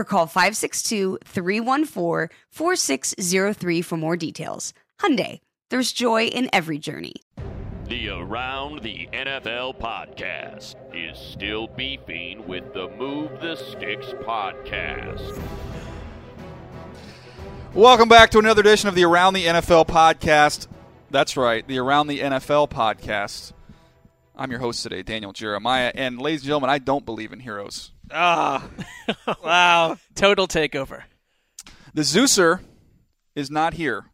or call 562-314-4603 for more details. Hyundai, there's joy in every journey. The Around the NFL podcast is still beefing with the Move the Sticks podcast. Welcome back to another edition of the Around the NFL podcast. That's right, the Around the NFL podcast. I'm your host today, Daniel Jeremiah. And ladies and gentlemen, I don't believe in heroes. Ah, wow. Total takeover. The Zeuser is not here.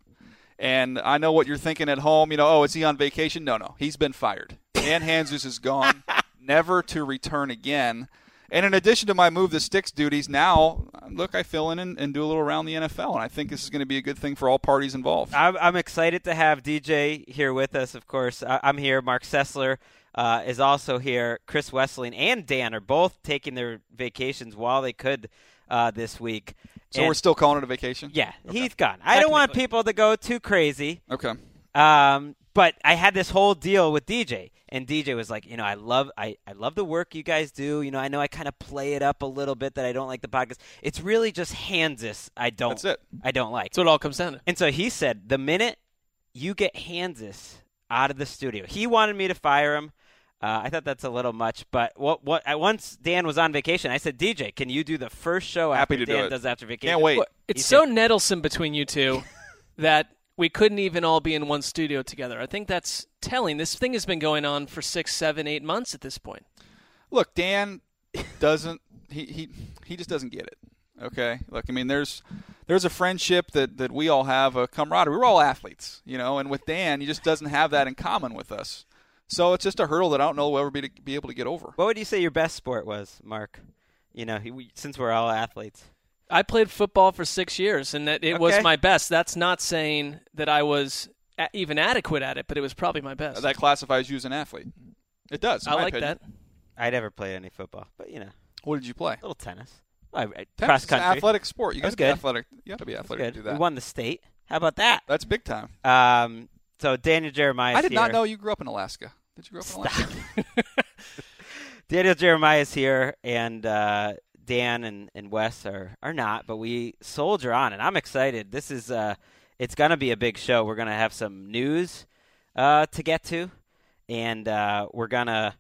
And I know what you're thinking at home. You know, oh, is he on vacation? No, no. He's been fired. Dan Hanzus is gone, never to return again. And in addition to my move the sticks duties, now look, I fill in and, and, do a little around the NFL, and I think this is going to be a good thing for all parties involved. I'm, I'm excited to have DJ here with us. Of course, I, am here. Marc Sessler uh, is also here. Chris Wesseling and Dan are both taking their vacations while they could uh, this week. So and, we're still calling it a vacation. Yeah, okay. he's gone. I don't want people to go too crazy. Okay. Um, but I had this whole deal with DJ, and DJ was like, you know, I love, I, I love the work you guys do. You know, I know I kind of play it up a little bit that I don't like the podcast. It's really just Hanzus. I don't. That's it. I don't like. That's what it all comes down to. And so he said, the minute you get Hanzus out of the studio, he wanted me to fire him. Uh, I thought that's a little much, but what what once Dan was on vacation, I said, DJ, can you do the first show Happy after to Dan do it. does after vacation? Can't wait. It's so nettlesome between you two that we couldn't even all be in one studio together. I think that's telling. This thing has been going on for six, seven, eight months at this point. Look, Dan doesn't he he he just doesn't get it. Okay, look, I mean, there's there's a friendship that that we all have, a camaraderie. We're all athletes, you know, and with Dan, he just doesn't have that in common with us. So it's just a hurdle that I don't know we'll ever be, to, be able to get over. What would you say your best sport was, Mark? You know, he, since we're all athletes. I played football for six years, and that it Okay. was my best. That's not saying that I was a- even adequate at it, but it was probably my best. That classifies you as an athlete. It does. in I my like opinion. that. I never played any football, but you know, What did you play? a little tennis. I, I, Tennis cross is an country. athletic sport. You got That's to be athletic. You have to be athletic good. to do that. We won the state. How about that? That's big time. Um, so Daniel Jeremiah. I did not know you grew up in Alaska. Did you grow up in Alaska? Daniel Jeremiah is here, and uh, Dan and, and Wes are, are not, but we soldier on, and I'm excited. This is uh, it's gonna be a big show. We're gonna have some news uh, to get to, and uh, we're gonna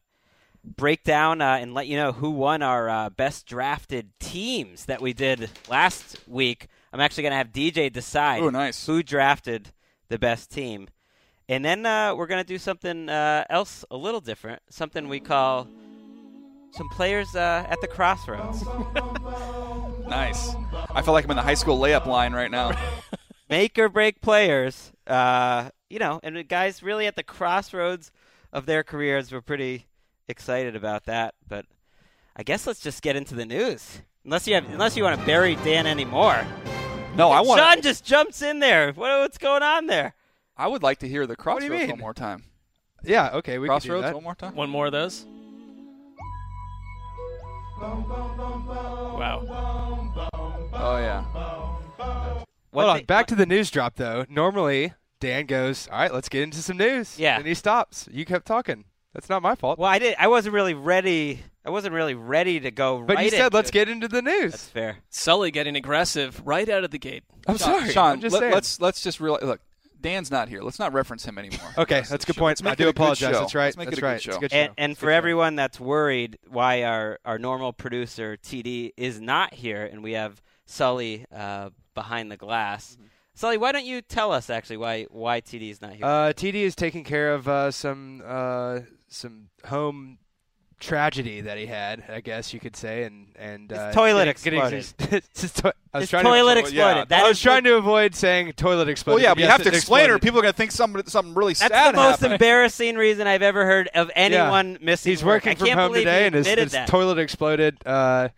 break down uh, and let you know who won our uh, best drafted teams that we did last week. I'm actually gonna have DJ decide Ooh, nice. who drafted the best team. And then uh, we're going to do something uh, else a little different, something we call some players uh, at the crossroads. nice. I feel like I'm in the high school layup line right now. Make or break players. Uh, you know, and guys really at the crossroads of their careers. We're pretty excited about that. But I guess let's just get into the news. Unless you have, unless you want to bury Dan anymore. No, I want. Sean just jumps in there. What, what's going on there? I would like to hear the crossroads one more time. Yeah, okay, we crossroads can do that. one more time. One more of those. Wow. Oh yeah. What Hold on. they- Back to the news drop though. Normally Dan goes, "All right, let's get into some news." Yeah. And he stops. You kept talking. That's not my fault. Well, I did. I wasn't really ready. I wasn't really ready to go. but right you said, into "Let's it. get into the news." That's fair. Sully getting aggressive right out of the gate. I'm sorry. Sean. I'm just let, saying. us let's just realize. Look, Dan's not here. Let's not reference him anymore. Okay, that's a good point. I do apologize. That's right. Let's make That's it a right. good show. a good show. And, and for good show. everyone that's worried why our, our normal producer TD is not here and we have Sully uh, behind the glass. Mm-hmm. Sully, why don't you tell us actually why why TD is not here? Uh, TD is taking care of uh, some uh, some home tragedy that he had, I guess you could say, and and His uh, toilet getting- getting exploded. his- his to- I was His trying toilet to, exploded. yeah, That I was trying what- to avoid saying toilet exploded. Well, yeah, but you have to it explain, or people are gonna think something something really That's sad the most happened. embarrassing reason I've ever heard of anyone missing. He's work. working I from can't home believe today, he and his, his toilet exploded, uh,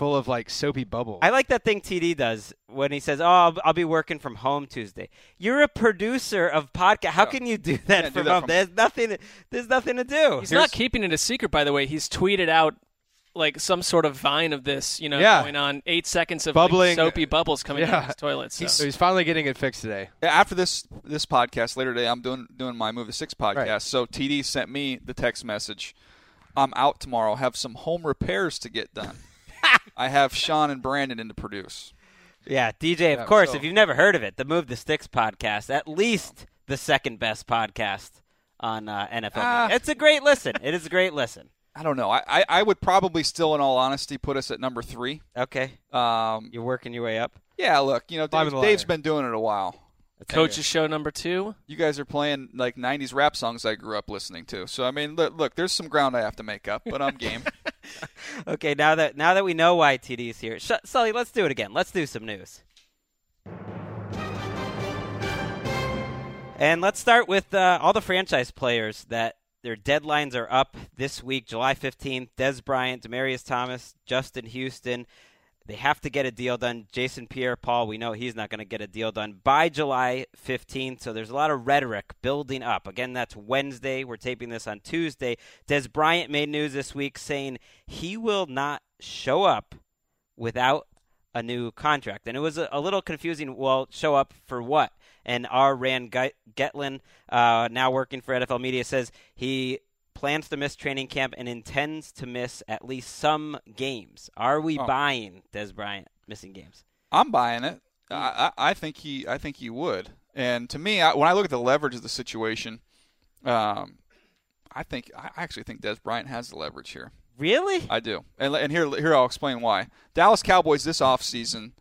full of like soapy bubbles. I like that thing TD does when he says, "Oh, I'll, I'll be working from home Tuesday." You're a producer of podcast. How can you do that Can't do that home? from- There's nothing. There's nothing to do. He's not keeping it a secret, by the way. He's tweeted out like some sort of vine of this, you know, Yeah. going on eight seconds of like, Bubbling. soapy bubbles coming out of his toilet. So. so he's finally getting it fixed today. after this this podcast later today, I'm doing doing my Move the Sticks podcast. So TD sent me the text message. I'm out tomorrow. Have some home repairs to get done. I have Sean and Brandon in to produce. Yeah, DJ. Of Yeah, course, so- if you've never heard of it, the Move the Sticks podcast, at least the second best podcast on uh, NFL. Ah. It's a great listen. It is a great listen. I don't know. I, I, I would probably still, in all honesty, put us at number three. Okay, Um, you're working your way up. yeah, look, you know, Climbing Dave's been doing it a while. Coach's show number two. You guys are playing like '90s rap songs I grew up listening to. So I mean, look, look there's some ground I have to make up, but I'm game. Okay, now that now that we know why TD's here, Sh- Sully, let's do it again. Let's do some news. And let's start with uh, all the franchise players that their deadlines are up this week, July 15th. Dez Bryant, Demaryius Thomas, Justin Houston. They have to get a deal done. Jason Pierre Paul, we know he's not going to get a deal done by July 15th. So there's a lot of rhetoric building up. Again, that's Wednesday. We're taping this on Tuesday. Dez Bryant made news this week saying he will not show up without a new contract. And it was a, a little confusing. Well, show up for what? And our Rand Getlin, uh, now working for NFL Media, says he plans to miss training camp and intends to miss at least some games. Are we Oh. buying Dez Bryant missing games? I'm buying it. I, I I think he I think he would. And to me, I, when I look at the leverage of the situation, um, I think I actually think Dez Bryant has the leverage here. Really? I do, and and here here I'll explain why. Dallas Cowboys this offseason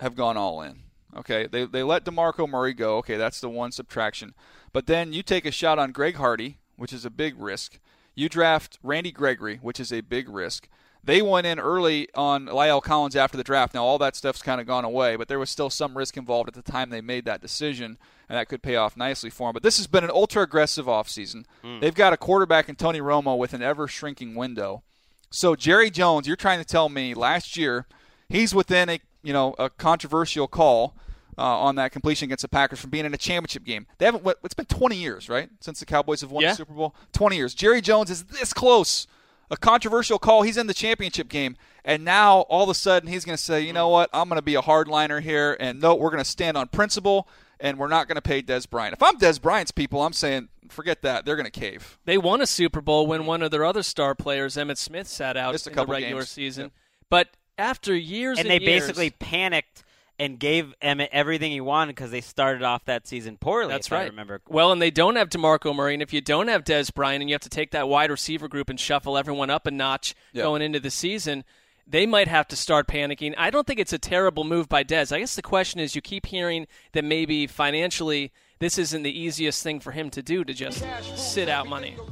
have gone all in. Okay, they they let Demarco Murray go. Okay, that's the one subtraction. But then you take a shot on Greg Hardy, which is a big risk. You draft Randy Gregory, which is a big risk. They went in early on La'el Collins after the draft. Now all that stuff's kind of gone away, but there was still some risk involved at the time they made that decision, and that could pay off nicely for them. But this has been an ultra aggressive offseason. Mm. They've got a quarterback in Tony Romo with an ever shrinking window. So Jerry Jones, you're trying to tell me last year he's within a you know a controversial call uh, on that completion against the Packers from being in a championship game. They haven't. It's been 20 years, right, since the Cowboys have won Yeah. the Super Bowl. 20 years. Jerry Jones is this close. A controversial call. He's in the championship game, and now all of a sudden he's going to say, you know what? I'm going to be a hardliner here, and no, we're going to stand on principle, and we're not going to pay Dez Bryant. If I'm Dez Bryant's people, I'm saying forget that. They're going to cave. They won a Super Bowl when one of their other star players, Emmitt Smith, sat out Missed a in the regular games. season. Yep. But after years and and, they years, basically panicked and gave Emmitt everything he wanted because they started off that season poorly. That's if I right. remember. Well, and they don't have DeMarco Murray, and if you don't have Dez Bryant, and you have to take that wide receiver group and shuffle everyone up a notch Yeah. going into the season, they might have to start panicking. I don't think it's a terrible move by Dez. I guess the question is, you keep hearing that maybe financially this isn't the easiest thing for him to do to just sit out money.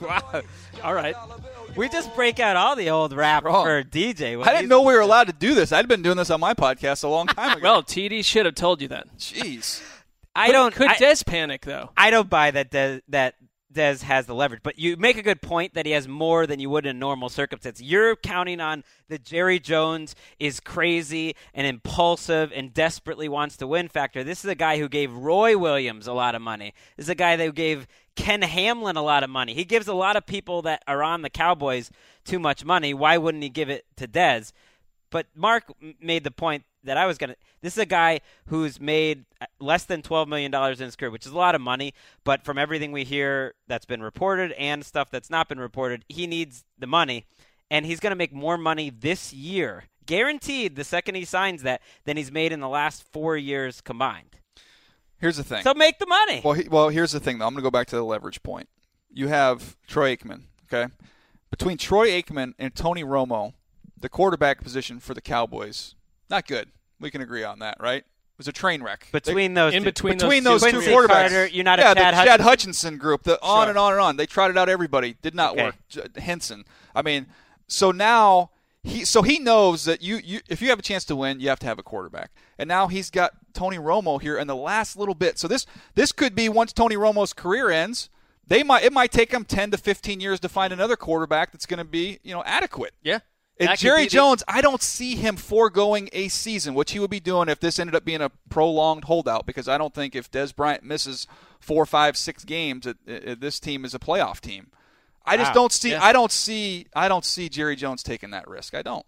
Wow. All right. We just break out all the old rap Wrong. for DJ. when I didn't know we were allowed to do this. I'd been doing this on my podcast a long time ago. Well, TD should have told you that. jeez. I don't. Could I, Dez panic though? I don't buy that Dez, that Dez has the leverage. But you make a good point that he has more than you would in normal circumstances. You're counting on that Jerry Jones is crazy and impulsive and desperately wants to win factor. This is a guy who gave Roy Williams a lot of money. This is a guy that gave Ken Hamlin a lot of money. He gives a lot of people that are on the Cowboys too much money. Why wouldn't he give it to Dez? But Mark made the point that I was going to. This is a guy who's made uh, less than $12 million in his career, which is a lot of money. But from everything we hear that's been reported and stuff that's not been reported, he needs the money. And he's going to make more money this year, guaranteed, the second he signs that, than he's made in the last four years combined. Here's the thing. So make the money. Well, he, well, here's the thing, though. I'm going to go back to the leverage point. You have Troy Aikman, okay? Between Troy Aikman and Tony Romo, the quarterback position for the Cowboys, not good. We can agree on that, right? It was a train wreck. Between those in two. between, between those, those, two, two quarterbacks, Carter, you're not a yeah, Chad the Hutchinson. Chad Hutchinson group, the on Sure. and on and on. They trotted out everybody, did not Okay. work. Henson. I mean, so now he so he knows that you, you if you have a chance to win, you have to have a quarterback. And now he's got Tony Romo here in the last little bit. So this this could be once Tony Romo's career ends, they might it might take them 10 to 15 years to find another quarterback that's going to be, you know, adequate. Yeah. And Jerry the- Jones, I don't see him foregoing a season, which he would be doing if this ended up being a prolonged holdout. Because I don't think if Dez Bryant misses four, five, six games, it, it, this team is a playoff team. I just Wow. don't see. Yeah. I don't see. I don't see Jerry Jones taking that risk. I don't.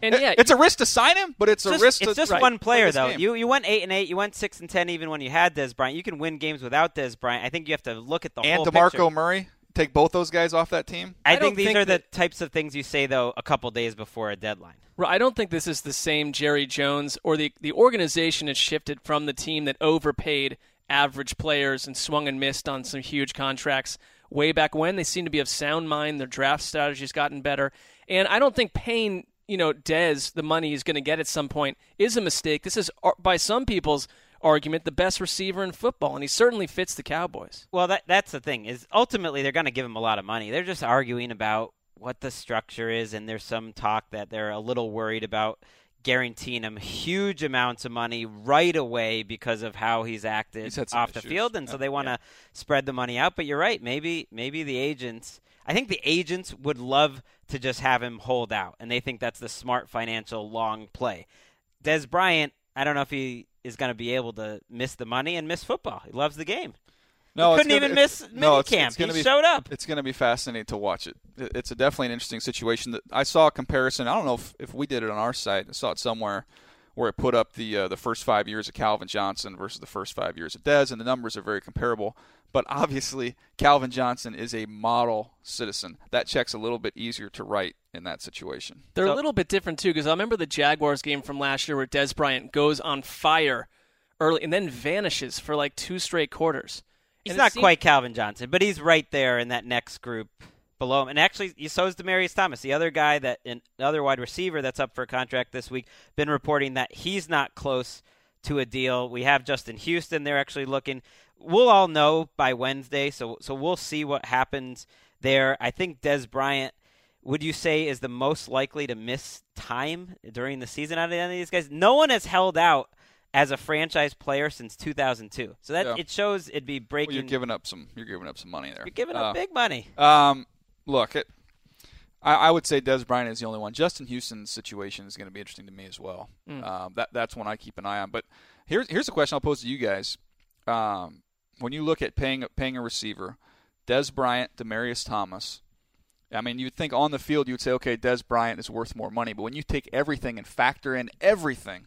And It- yeah, it's a risk to sign him, but it's a just, risk. it's to, just right, one player though. game. You you went eight and eight. You went six and ten even when you had Dez Bryant. You can win games without Dez Bryant. I think you have to look at the and whole Demarco picture. Murray take both those guys off that team. I, I think don't these think are the types of things you say though a couple days before a deadline. Right, I don't think this is the same Jerry Jones or the the organization has shifted from the team that overpaid average players and swung and missed on some huge contracts way back when. They seem to be of sound mind. Their draft strategy's gotten better, and I don't think paying you know Dez the money he's going to get at some point is a mistake. This is uh, by some people's argument the best receiver in football, and he certainly fits the Cowboys. Well, that that's the thing is ultimately they're going to give him a lot of money. They're just arguing about what the structure is, and there's some talk that they're a little worried about guaranteeing him huge amounts of money right away because of how he's acted He's off the field, and so they want to spread the money out. But you're right, maybe maybe the agents. I think the agents would love to just have him hold out, and they think that's the smart financial long play. Dez Bryant, I don't know if he is going to be able to miss the money and miss football. He loves the game. No, He couldn't gonna- even miss no, it's, minicamp. it's gonna He be, showed up. It's going to be fascinating to watch it. It- It's a definitely an interesting situation. That I saw a comparison. I don't know if, if we did it on our site. I saw it somewhere where it put up the uh, the first five years of Calvin Johnson versus the first five years of Dez, and the numbers are very comparable. But obviously, Calvin Johnson is a model citizen. That check's a little bit easier to write in that situation. They're So- a little bit different too, because I remember the Jaguars game from last year where Dez Bryant goes on fire early and then vanishes for like two straight quarters. He's And not seemed- quite Calvin Johnson, but he's right there in that next group below him. And actually, so is Demaryius Thomas, the other guy that, another wide receiver that's up for a contract this week, been reporting that he's not close to a deal. We have Justin Houston. They're actually looking. We'll all know by Wednesday, so so we'll see what happens there. I think Dez Bryant. Would you say is the most likely to miss time during the season out of any of these guys? No one has held out as a franchise player since 2002. So that Yeah. it shows it'd be Well, breaking. you're giving up some. You're giving up some money there. You're giving Uh, up big money. Um, look, it, I, I would say Dez Bryant is the only one. Justin Houston's situation is going to be interesting to me as well. Um, that that's one I keep an eye on. But here's here's a question I'll pose to you guys. Um, when you look at paying paying a receiver, Dez Bryant, Demaryius Thomas. I mean, you'd think on the field you'd say, okay, Dez Bryant is worth more money. But when you take everything and factor in everything,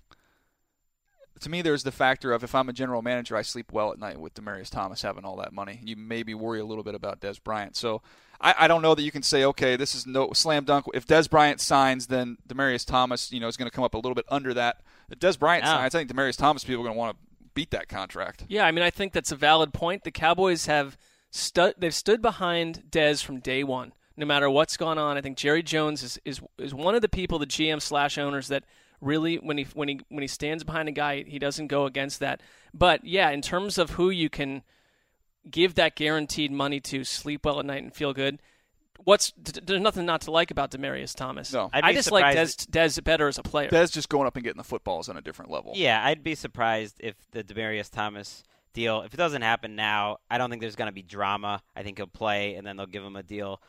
to me, there's the factor of if I'm a general manager, I sleep well at night with Demaryius Thomas having all that money. You maybe worry a little bit about Dez Bryant. So I, I don't know that you can say, okay, this is no slam dunk. If Dez Bryant signs, then Demaryius Thomas, you know, is going to come up a little bit under that. If Dez Bryant Yeah. signs, I think Demaryius Thomas people are going to want to beat that contract. Yeah, I mean, I think that's a valid point. The Cowboys have stood they've stood behind Dez from day one, no matter what's gone on. I think Jerry Jones is is, is one of the people, the GM slash owners that really when he when he when he stands behind a guy, he doesn't go against that. But yeah, in terms of who you can give that guaranteed money to, sleep well at night and feel good. What's d- d- there's nothing not to like about Demaryius Thomas. No. I'd I be just like Dez, surprised Dez better as a player. Dez just going up and getting the footballs on a different level. Yeah, I'd be surprised if the Demaryius Thomas deal, if it doesn't happen now, I don't think there's going to be drama. I think he'll play, and then they'll give him a deal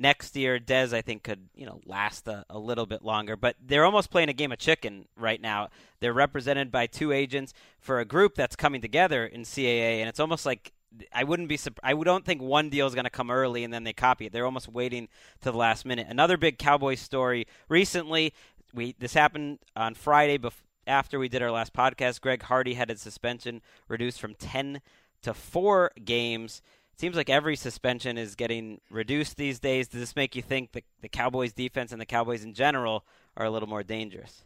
next year. Dez, I think, could you know last a, a little bit longer, but they're almost playing a game of chicken right now. They're represented by two agents for a group that's coming together in CAA, and it's almost like I wouldn't be. I don't think one deal is going to come early and then they copy it. They're almost waiting to the last minute. Another big Cowboys story recently. We this happened on Friday bef- after we did our last podcast. Greg Hardy had his suspension reduced from ten to four games. Seems like every suspension is getting reduced these days. Does this make you think that the Cowboys defense and the Cowboys in general are a little more dangerous?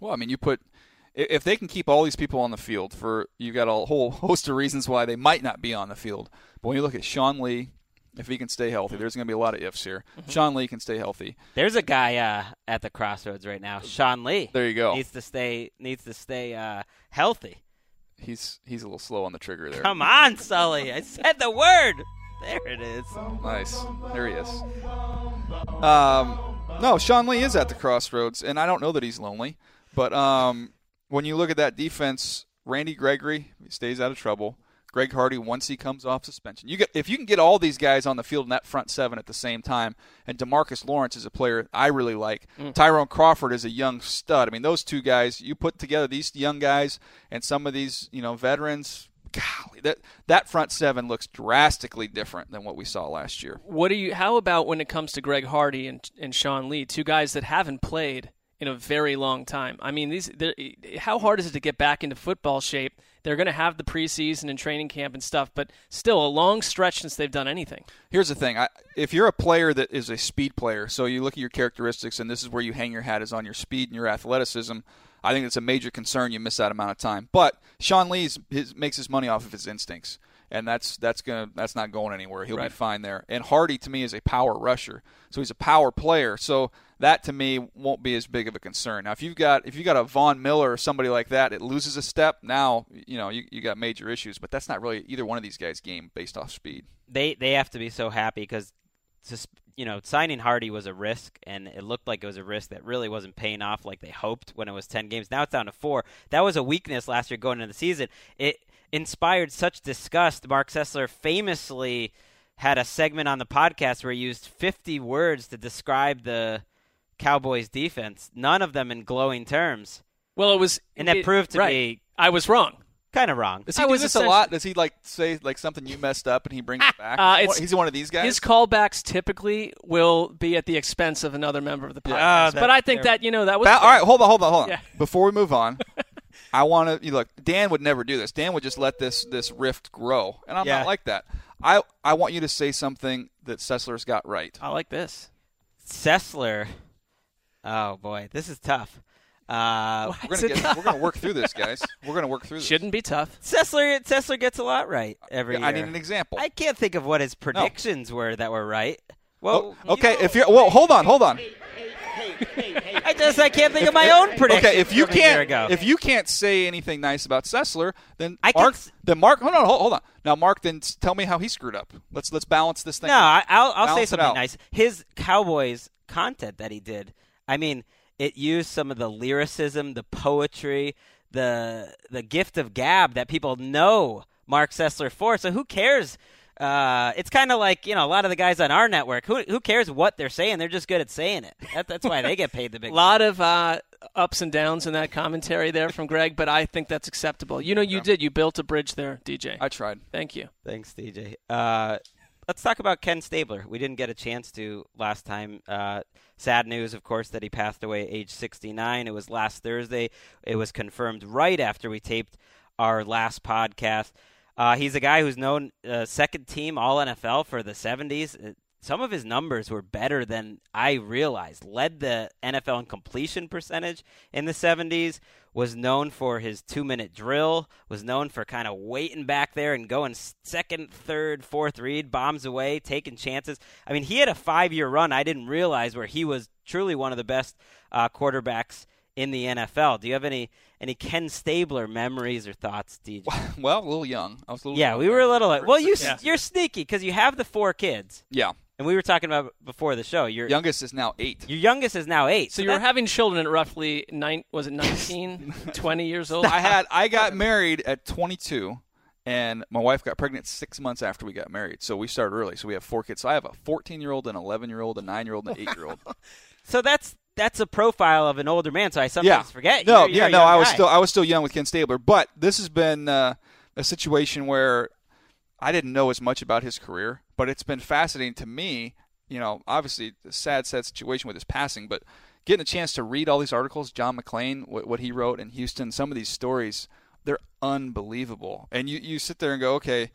Well, I mean, you put if they can keep all these people on the field for you've got a whole host of reasons why they might not be on the field. But when you look at Sean Lee, if he can stay healthy, there's going to be a lot of ifs here. Sean Lee can stay healthy. There's a guy uh, at the crossroads right now, Sean Lee. There you go. Needs to stay needs to stay uh, healthy. He's he's a little slow on the trigger there. Come on, Sully. I said the word. There it is. Nice. There he is. Um, no, Sean Lee is at the crossroads, and I don't know that he's lonely. But um, when you look at that defense, Randy Gregory stays out of trouble. Greg Hardy, once he comes off suspension, you get if you can get all these guys on the field in that front seven at the same time, and Demarcus Lawrence is a player I really like. Mm. Tyrone Crawford is a young stud. I mean, those two guys, you put together these young guys and some of these, you know, veterans. Golly, that that front seven looks drastically different than what we saw last year. What do you? How about when it comes to Greg Hardy and and Sean Lee, two guys that haven't played in a very long time? I mean, these. How hard is it to get back into football shape? They're going to have the preseason and training camp and stuff, but still a long stretch since they've done anything. Here's the thing: I, if you're a player that is a speed player, so you look at your characteristics, and this is where you hang your hat is on your speed and your athleticism. I think it's a major concern. You miss that amount of time. But Sean Lee's his, makes his money off of his instincts, and that's that's gonna that's not going anywhere. He'll Right. be fine there. And Hardy to me is a power rusher, so he's a power player. So that to me won't be as big of a concern. Now, if you've got if you got a Von Miller or somebody like that, it loses a step. Now you know you, you got major issues. But that's not really either one of these guys' game based off speed. They they have to be so happy because you know signing Hardy was a risk, and it looked like it was a risk that really wasn't paying off like they hoped when it was ten games. Now it's down to four. That was a weakness last year going into the season. It inspired such disgust. Marc Sessler famously had a segment on the podcast where he used 50 words to describe the Cowboys defense, none of them in glowing terms. Well, it was, And that it- proved to right. be I was wrong. kind of wrong. Does he I do was this a lot? Does he like say like something you messed up and he brings it back? Uh, he's, it's- one, he's one of these guys. His callbacks typically will be at the expense of another member of the podcast. Ah, that- but I think there- that you know that was Ba- all right, hold on, hold on, hold on. Yeah. Before we move on, I want to you look. Dan would never do this. Dan would just let this this rift grow, and I'm Yeah. not like that. I I want you to say something that Sessler's got right. I like this. Sessler. Oh boy, this is tough. Uh, We're gonna get, we're gonna work through this, guys. We're gonna work through this. Shouldn't be tough. Sessler Sessler gets a lot right every year. I year. need an example. I can't think of what his predictions were that were right. Well, Oh, okay, if you're well, hold on, hold on. I just I can't think of my own predictions. Okay, if you from can't if you can't say anything nice about Sessler, then I Mark s- then Mark hold on hold, hold on now Mark then tell me how he screwed up. Let's let's balance this thing. no, I, I'll I'll say Balance it something nice. His Cowboys content that he did. I mean, it used some of the lyricism, the poetry, the the gift of gab that people know Marc Sessler for. So who cares? Uh, it's kind of like you know a lot of the guys on our network. Who who cares what they're saying? They're just good at saying it. That, that's why they get paid the big. A lot of uh, ups and downs in that commentary there from Greg, but I think that's acceptable. You know, you did. You built a bridge there, DJ. I tried. Thank you. Thanks, DJ. Uh, let's talk about Ken Stabler. We didn't get a chance to last time. Uh, sad news, of course, that he passed away age 69. It was last Thursday. It was confirmed right after we taped our last podcast. Uh, he's a guy who's known uh, second team All NFL for the 70s. Some of his numbers were better than I realized. Led the NFL in completion percentage in the 70s. Was known for his two-minute drill. Was known for kind of waiting back there and going second, third, fourth read, bombs away, taking chances. I mean, he had a five-year run. I didn't realize where he was truly one of the best uh, quarterbacks in the NFL. Do you have any any Ken Stabler memories or thoughts, DJ? Well, a little young. I was a little Yeah, young we were a little. Well, you Yeah. you're sneaky because you have the four kids, Yeah. And we were talking about before the show. Your Youngest is now eight. your youngest is now eight. So you were having children at roughly nine, was it 19, 20 years old? I had I got married at 22, and my wife got pregnant six months after we got married. So we started early. So we have four kids. So I have a 14 year old, an 11 year old, a nine year old, and an eight year old. so that's that's a profile of an older man. So I sometimes yeah. forget. No, You're- you're yeah, no. I was guy. still I was still young with Ken Stabler, but this has been uh, a situation where I didn't know as much about his career, but it's been fascinating to me. You know, obviously, a sad, sad situation with his passing, but getting a chance to read all these articles, John McClain, what, what he wrote in Houston, some of these stories, they're unbelievable. And you, you sit there and go, okay,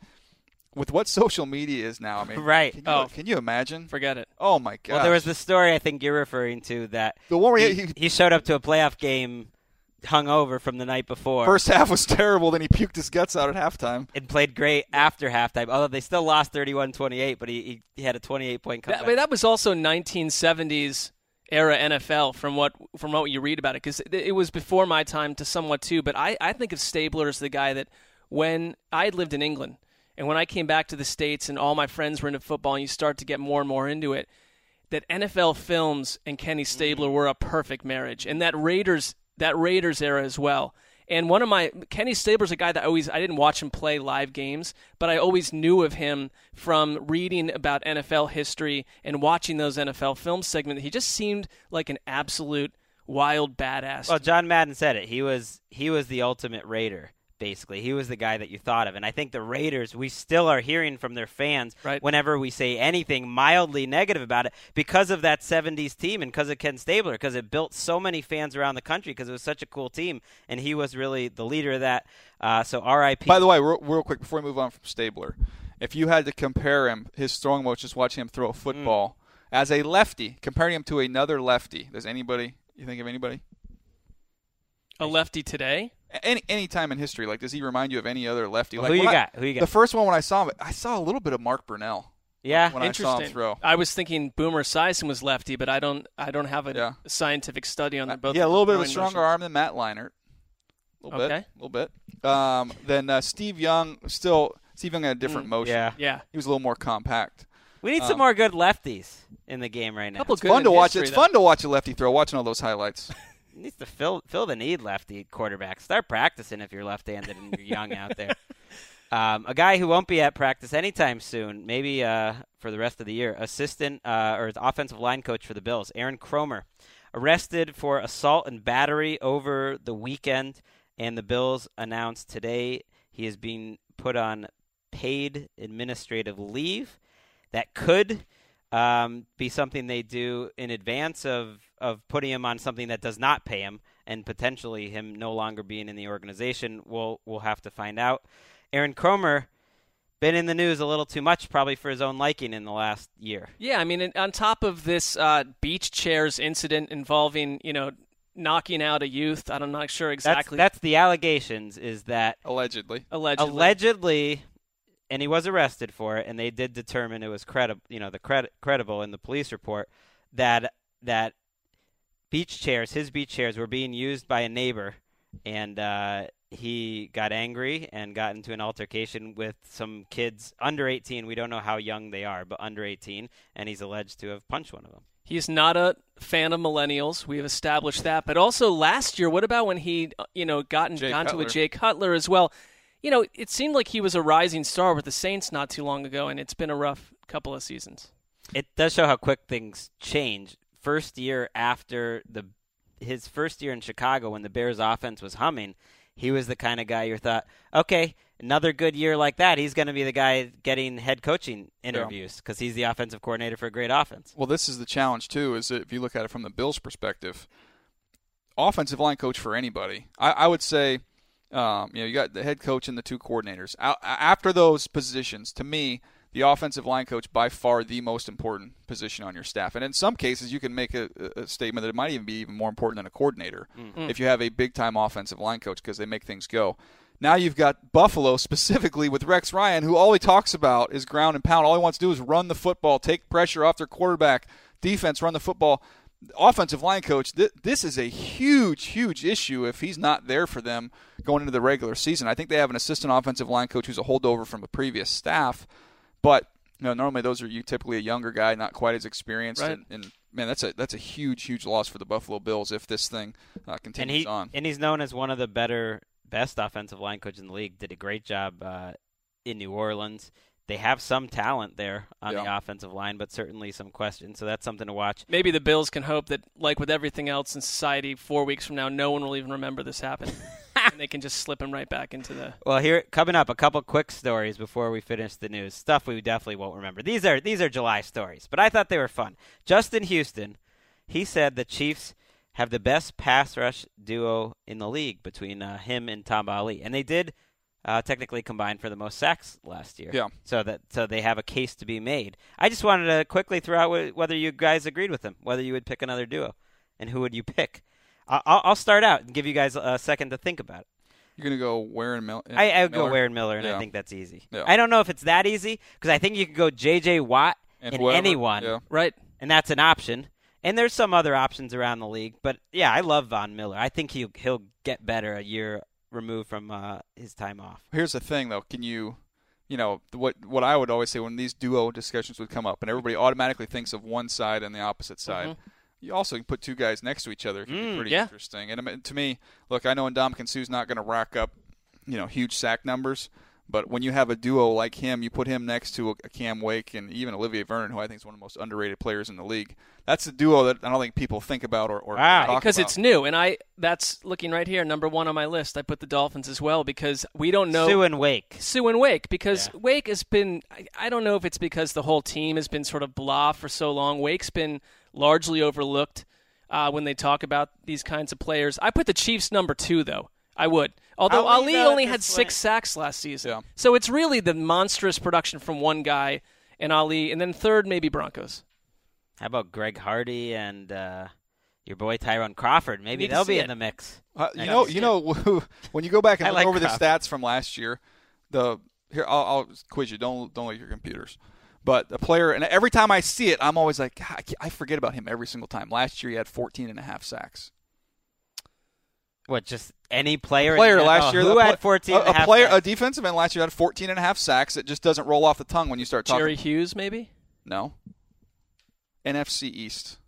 with what social media is now, I mean, Right. Can you, Oh. can you imagine? Forget it. Oh my god! Well, there was the story I think you're referring to that the one where he, he, he showed up to a playoff game hungover from the night before. first half was terrible, then he puked his guts out at halftime. and played great after halftime. Although they still lost 31-28, but he, he, he had a 28 point That, comeback. I mean, that was also 1970s era NFL from what from what you read about it because it, it was before my time to somewhat too. But I, I think of Stabler as the guy that when I had lived in England and when I came back to the states and all my friends were into football and you start to get more and more into it, that NFL films and Kenny Stabler mm-hmm. were a perfect marriage, and that Raiders that Raiders era as well. And one of my Kenny Stabler's a guy that I always I didn't watch him play live games, but I always knew of him from reading about NFL history and watching those NFL film segments. He just seemed like an absolute wild badass. Well, John Madden said it. He was he was the ultimate Raider. Basically, he was the guy that you thought of, and I think the Raiders. We still are hearing from their fans Right. whenever we say anything mildly negative about it because of that '70s team and because of Ken Stabler, because it built so many fans around the country because it was such a cool team, and he was really the leader of that. Uh, so, R.I.P. By the way, real, real quick before we move on from Stabler, if you had to compare him, his throwing motion, just watching him throw a football as a lefty, comparing him to another lefty, does anybody? You think of anybody? A lefty today. Any any time in history, like does he remind you of any other lefty? Like Who you I- got? Who you got? The first one when I saw him, I saw a little bit of Mark Brunell yeah, when I saw him Interesting. throw. I was thinking Boomer Esiason was lefty, but I don't I don't have a Yeah. scientific study on Uh, both. yeah, a little bit of a stronger motions. arm than Matt Leinart. A little bit, a little bit. Um, then uh, Steve Young, still Steve Young had a different Mm, motion. yeah. Yeah, he was a little more compact. We need some Um, more good lefties in the game right now. couple It's good fun in to watch. history, It's though. fun to watch a lefty throw. Watching all those highlights. Needs to fill fill the need lefty quarterback. Start practicing if you're left-handed and you're young out there. Um, a guy who won't be at practice anytime soon, maybe uh, for the rest of the year. Assistant uh, or offensive line coach for the Bills, Aaron Kromer, arrested for assault and battery over the weekend, and the Bills announced today he is being put on paid administrative leave. That could um, be something they do in advance of, of putting him on something that does not pay him and potentially him no longer being in the organization. We'll we'll have to find out. Aaron Kromer been in the news a little too much, probably for his own liking in the last year. Yeah, I mean, on top of this uh, beach chairs incident involving, you know, knocking out a youth, I'm not sure That's, exactly. that's the allegations. Is that Allegedly. allegedly. allegedly, and he was arrested for it, and they did determine it was credible. You know, the cred- credible in the police report that that beach chairs, his beach chairs, were being used by a neighbor, and uh, he got angry and got into an altercation with some kids under 18. We don't know how young they are, but under 18, and he's alleged to have punched one of them. He's not a fan of millennials. We've established that. But also last year, what about when he, uh, you know, got in, Jay got into Cutler. with Jay Cutler as well? You know, it seemed like he was a rising star with the Saints not too long ago, and it's been a rough couple of seasons. it does show how quick things change. First year after the his first year in Chicago when the Bears offense was humming, he was the kind of guy you thought, okay, another good year like that, he's going to be the guy getting head coaching interviews because he's the offensive coordinator for a great offense. Well, this is the challenge too. Is that if you look at it from the Bills' perspective, offensive line coach for anybody, I, I would say, um, you know, you got the head coach and the two coordinators. After those positions, to me, the offensive line coach by far the most important position on your staff. And in some cases, you can make a, a statement that it might even be even more important than a coordinator mm-hmm. if you have a big time offensive line coach because they make things go. Now you've got Buffalo specifically with Rex Ryan, who all he talks about is ground and pound. All he wants to do is run the football, take pressure off their quarterback, defense, run the football. Offensive line coach, th- this is a huge, huge issue if he's not there for them going into the regular season. I think they have an assistant offensive line coach who's a holdover from a previous staff, but you know, normally those are you typically a younger guy, not quite as experienced, Right. and, and man, that's a that's a huge, huge loss for the Buffalo Bills if this thing uh, And continues he on. and he's known as one of the better, best offensive line coaches in the league. Did a great job uh, in New Orleans. They have some talent there on the offensive line, but certainly some questions. So that's something to watch. Maybe the Bills can hope that, like with everything else in society, four weeks from now, no one will even remember this happened. and they can just slip him right back into the. Well, here coming up, a couple quick stories before we finish the news. Stuff we definitely won't remember. These are these are July stories, but I thought they were fun. Justin Houston, he said the Chiefs have the best pass rush duo in the league between uh, him and Tamba Hali, and they did uh, technically combine for the most sacks last year. Yeah. So that so they have a case to be made. I just wanted to quickly throw out wh- whether you guys agreed with him, whether you would pick another duo, and who would you pick? I- I'll, I'll start out and give you guys a second to think about it. You're gonna go where and Mil- I, I would go Miller? Von Miller, and I think that's easy. Yeah. I don't know if it's that easy because I think you could go J.J. Watt and, and anyone, Yeah. Right. and that's an option. And there's some other options around the league, but yeah, I love Von Miller. I think he'll he'll get better a year removed from uh, his time off. Here's the thing, though. Can you, you know, what what I would always say when these duo discussions would come up, and everybody automatically thinks of one side and the opposite side. Mhm. You also can put two guys next to each other. It can Mm, be pretty yeah. interesting. And I mean, to me, look, I know Ndamukong Suh's not going to rack up, you know, huge sack numbers. But when you have a duo like him, you put him next to a Cam Wake and even Olivier Vernon, who I think is one of the most underrated players in the league. That's a duo that I don't think people think about or, or Wow. talk because about. it's new, and I that's looking right here, number one on my list. I put the Dolphins as well because we don't know Suh and Wake. Suh and Wake because Yeah. Wake has been. I, I don't know if it's because the whole team has been sort of blah for so long. Wake's been largely overlooked uh, when they talk about these kinds of players. I put the Chiefs number two though. I would. Although Hali, Hali only had this six sacks last season, Yeah. so it's really the monstrous production from one guy and Hali, and then third maybe Broncos. How about Greg Hardy and uh, your boy Tyrone Crawford? Maybe they'll be it. in the mix. Uh, you know, you know, when you go back and look like over the stats from last year, the here I'll, I'll quiz you. Don't don't leave your computers. But a player, and every time I see it, I'm always like, I I forget about him every single time. Last year, he had 14 and a half sacks. What? Just any player? in player the last NFL? year, who had 14 a, and a a half player, sacks? a defensive end last year had 14 and a half sacks. It just doesn't roll off the tongue when you start talking. Jerry Hughes maybe. No. NFC East.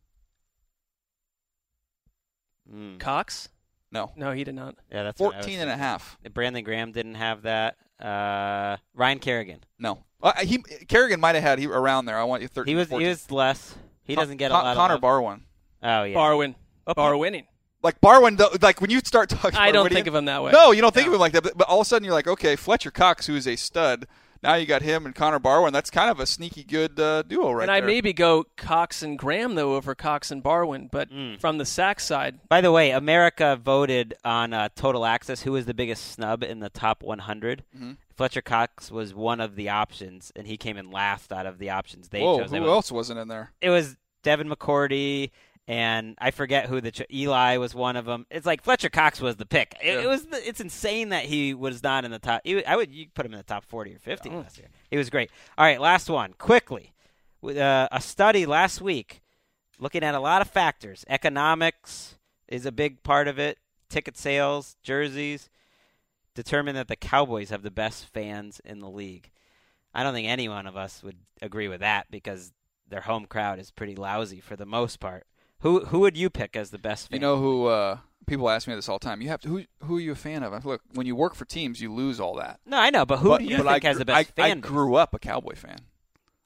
Mm. Cox? No. No, he did not. Yeah, that's what I was 14 and a half. Brandon Graham didn't have that. Uh, Ryan Kerrigan. No. Uh, he Kerrigan might have had he around there. I want you 13. He was 14. he was less. He doesn't get a Con- lot Connor of. Barwin. oh yeah. Barwin. Oh, Barwinning. Like Barwin, though, like when you start talking, I about don't think of him that way. No, you don't think No. of him like that. But, but all of a sudden, you're like, okay, Fletcher Cox, who is a stud. Now you got him and Connor Barwin. That's kind of a sneaky good uh, duo right and there. I maybe go Cox and Graham though over Cox and Barwin, but Mm. from the sack side, By the way, America voted on uh, Total Access who was the biggest snub in the top 100. Mhm. Fletcher Cox was one of the options, and he came in last out of the options they Whoa, chose. It who was, else wasn't in there? it was Devin McCourty, and I forget who the ch- Eli was one of them. It's like Fletcher Cox was the pick. It, Yeah. it was. The, it's insane that he was not in the top. He, I would you put him in the top 40 or 50 Oh. last year. He was great. All right, last one quickly. With uh, a study last week, looking at a lot of factors. Economics is a big part of it. Ticket sales, jerseys, determined that the Cowboys have the best fans in the league. I don't think any one of us would agree with that because their home crowd is pretty lousy for the most part. Who who would you pick as the best fan? You know who? Uh, people ask me this all the time. You have to. Who? Who are you a fan of? Look, when you work for teams, you lose all that. no, I know, but who but, do you think I, has the best I, fan I base? grew up a Cowboy fan.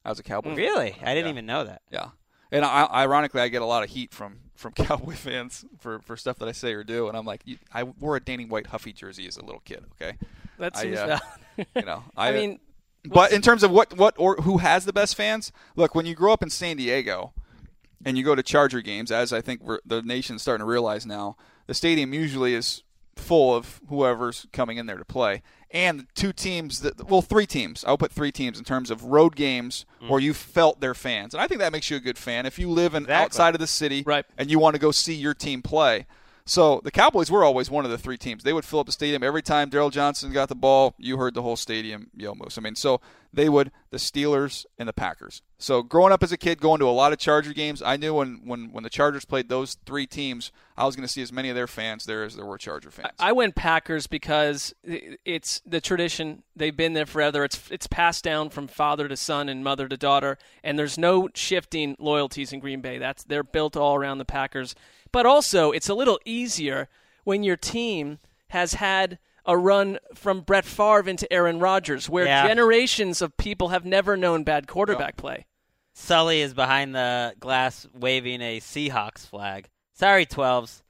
I was a Cowboy. fan. Really? I didn't Yeah. even know that. Yeah, and I, ironically, I get a lot of heat from from Cowboy fans for, for stuff that I say or do, and I'm like, I wore a Danny White Huffy jersey as a little kid. Okay, that I, seems uh, you know, I mean, but in terms of what what or who has the best fans, look, when you grow up in San Diego and you go to Charger games, as I think the nation's starting to realize now, the stadium usually is full of whoever's coming in there to play. And two teams that well, three teams. I'll put three teams in terms of road games mm. where you felt their fans, and I think that makes you a good fan if you live in Exactly. outside of the city Right. and you want to go see your team play. So the Cowboys were always one of the three teams. They would fill up the stadium every time Daryl Johnston got the ball. You heard the whole stadium yell moose. I mean, so they would the Steelers and the Packers. So growing up as a kid, going to a lot of Charger games, I knew when when when the Chargers played those three teams, I was going to see as many of their fans there as there were Charger fans. I went Packers because it's the tradition. They've been there forever. It's it's passed down from father to son and mother to daughter, and there's no shifting loyalties in Green Bay. That's they're built all around the Packers. But also, it's a little easier when your team has had a run from Brett Favre into Aaron Rodgers, where Yeah. generations of people have never known bad quarterback play. Sully is behind the glass waving a Seahawks flag. Sorry, 12s.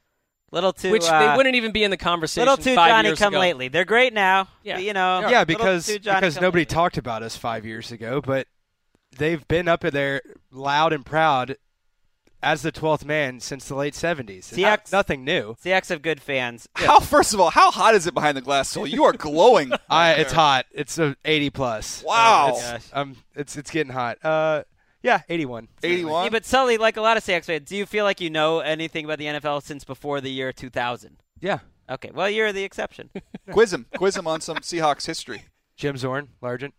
Little too. which uh, they wouldn't even be in the conversation. Little too five Johnny years come ago. lately. They're great now. Yeah. but, you know. yeah, because because nobody lately. talked about us five years ago, but they've been up in there loud and proud as the twelfth man since the late seventies. Seahawks- nothing new. Seahawks have good fans. How first of all, how hot is it behind the glass? So you are glowing. I, it's hot. It's a eighty plus. Wow. Uh, it's, um, it's it's getting hot. Uh, yeah, eighty one. 81. Yeah, but Sully, like a lot of Seahawks fans, do you feel like you know anything about the NFL since before the year 2000? Yeah. Okay, well, you're the exception. quiz him. Quiz him on some Seahawks history. Jim Zorn, Largent.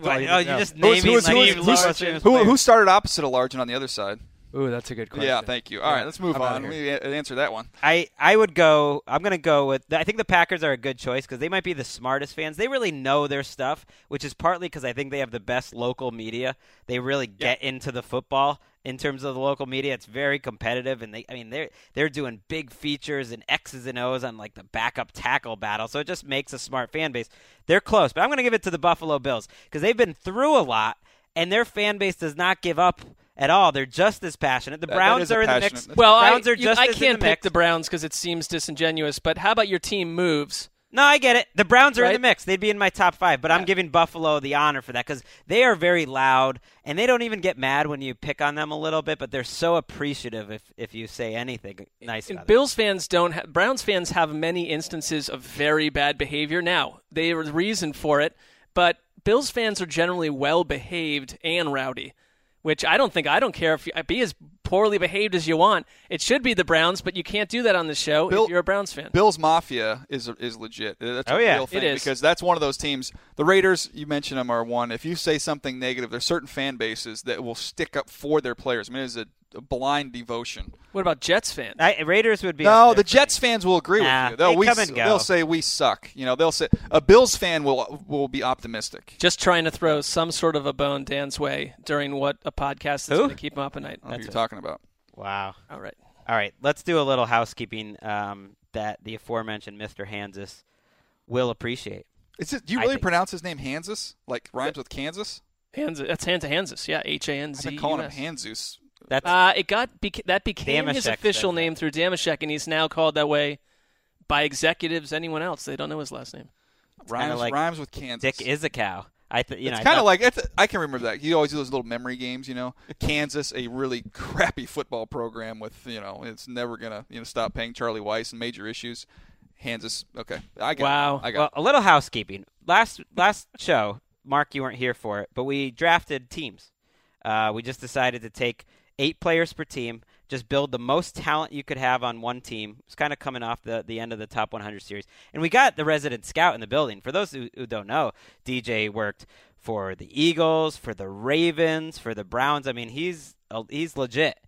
Well, you oh, you just Who's- naming who's- like, who's- you who's- love Who, who started opposite of Largent on the other side? Ooh, that's a good question. Yeah, thank you. All right, let's move I'm on. here. We answer that one. I, I would go. I'm going to go with. I think the Packers are a good choice because they might be the smartest fans. They really know their stuff, which is partly because I think they have the best local media. They really get into the football in terms of the local media. It's very competitive, and they. I mean, they're they're doing big features and X's and O's on like the backup tackle battle. So it just makes a smart fan base. They're close, but I'm going to give it to the Buffalo Bills because they've been through a lot, and their fan base does not give up. At all, they're just as passionate. The That- that Browns is are in the passionate- mix. Well, Browns I, are you- just I as can't the pick the Browns because it seems disingenuous. But how about your team moves? No, I get it. The Browns are in the mix. They'd be in my top five, but I'm giving Buffalo the honor for that because they are very loud and they don't even get mad when you pick on them a little bit, but they're so appreciative if, if you say anything nice And about them. Bills fans don't. Ha- Browns fans have many instances of very bad behavior. Now they are the reason for it, but Bills fans are generally well behaved and rowdy. Which I don't think I don't care if you be as poorly behaved as you want. It should be the Browns, but you can't do that on the show Bill- if you're a Browns fan. Bill's Mafia is is legit. That's Oh, a yeah. real thing It is. because that's one of those teams. The Raiders, you mentioned them, are one. If you say something negative, there's certain fan bases that will stick up for their players. I mean, it's a, a blind devotion. What about Jets fans? I, Raiders would be No, the Jets me. fans will agree Nah, with you. They'll, they we, come and go. they'll say we suck. You know, they'll say a Bills fan will will be optimistic. Just trying to throw some sort of a bone Dan's way during what a podcast that's Who? going to keep him up at night. I don't know who That's you're it. talking about. Wow. All right. All right, let's do a little housekeeping um, that the aforementioned Mr. Hansis will appreciate. Is it? Do you really pronounce his name Hansis? Like rhymes with Kansas? Hands, that's Hansa Hansis. Yeah, H A N I've Z. been calling him Hanzus. That's Uh, it got beca- that became his official says that. name through Damashek, and he's now called that way by executives. Anyone else? They don't know his last name. Rhymes like rhymes with Kansas. Dick is a cow. I th- you it's know, kind of like it's, I can remember that. You always do those little memory games, you know. Kansas, a really crappy football program with you know it's never gonna you know stop paying Charlie Weis and major issues. Kansas, okay, I got Wow. it. I got Well, a little housekeeping. Last last show, Mark, you weren't here for it, but we drafted teams. Uh, we just decided to take eight players per team, just build the most talent you could have on one team. It's kind of coming off the, the end of the top 100 series, and we got the resident scout in the building. For those who, who don't know, DJ worked for the Eagles, for the Ravens, for the Browns. I mean, he's he's legit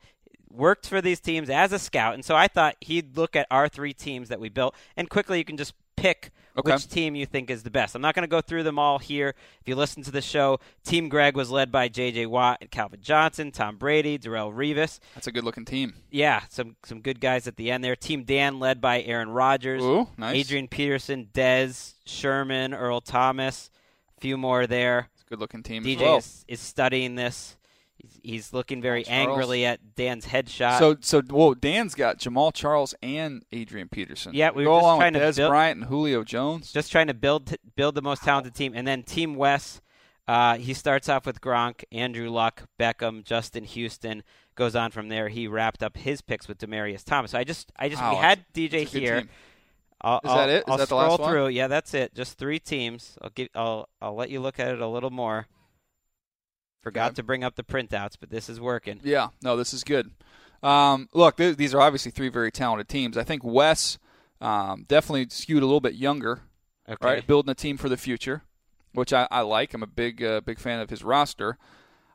worked for these teams as a scout, and so I thought he'd look at our three teams that we built, and quickly you can just pick Okay. which team you think is the best. I'm not going to go through them all here. If you listen to the show, Team Greg was led by J.J. Watt and Calvin Johnson, Tom Brady, Darrelle Revis. that's a good looking team. Yeah, some some good guys at the end there. Team Dan led by Aaron Rodgers, Ooh, nice. Adrian Peterson, Dez, Sherman, Earl Thomas, a few more there. It's a good looking team. DJ as well. is, is studying this. He's, he's looking very Charles. angrily at Dan's headshot. So so whoa, Dan's got Jamaal Charles and Adrian Peterson. Yeah, we go were just along trying with to Dez build- Bryant and Julio Jones. just trying to build build the most talented team. And then Team West, uh, he starts off with Gronk, Andrew Luck, Beckham, Justin Houston. Goes on from there. He wrapped up his picks with Demaryius Thomas. So I just, I just, we had DJ a good here. I'll, Is I'll- that it? Is I'll that the scroll last one? through. Yeah, that's it. Just three teams. I'll give. I'll, I'll let you look at it a little more. Forgot Okay. to bring up the printouts, but this is working. Yeah, no, this is good. Um, look, th- these are obviously three very talented teams. I think Wes um, definitely skewed a little bit younger, Okay. right? Building a team for the future, which I, I like. I'm a big uh, big fan of his roster.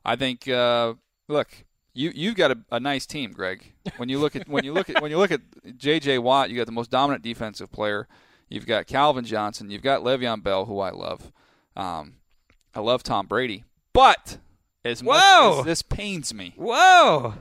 I think. Uh, look, you you've got a, a nice team, Greg. When you look at when you look at when you look at J.J. Watt, you got the most dominant defensive player. You've got Calvin Johnson. You've got Le'Veon Bell, who I love. Um, I love Tom Brady, but as much Whoa! as this pains me, Whoa!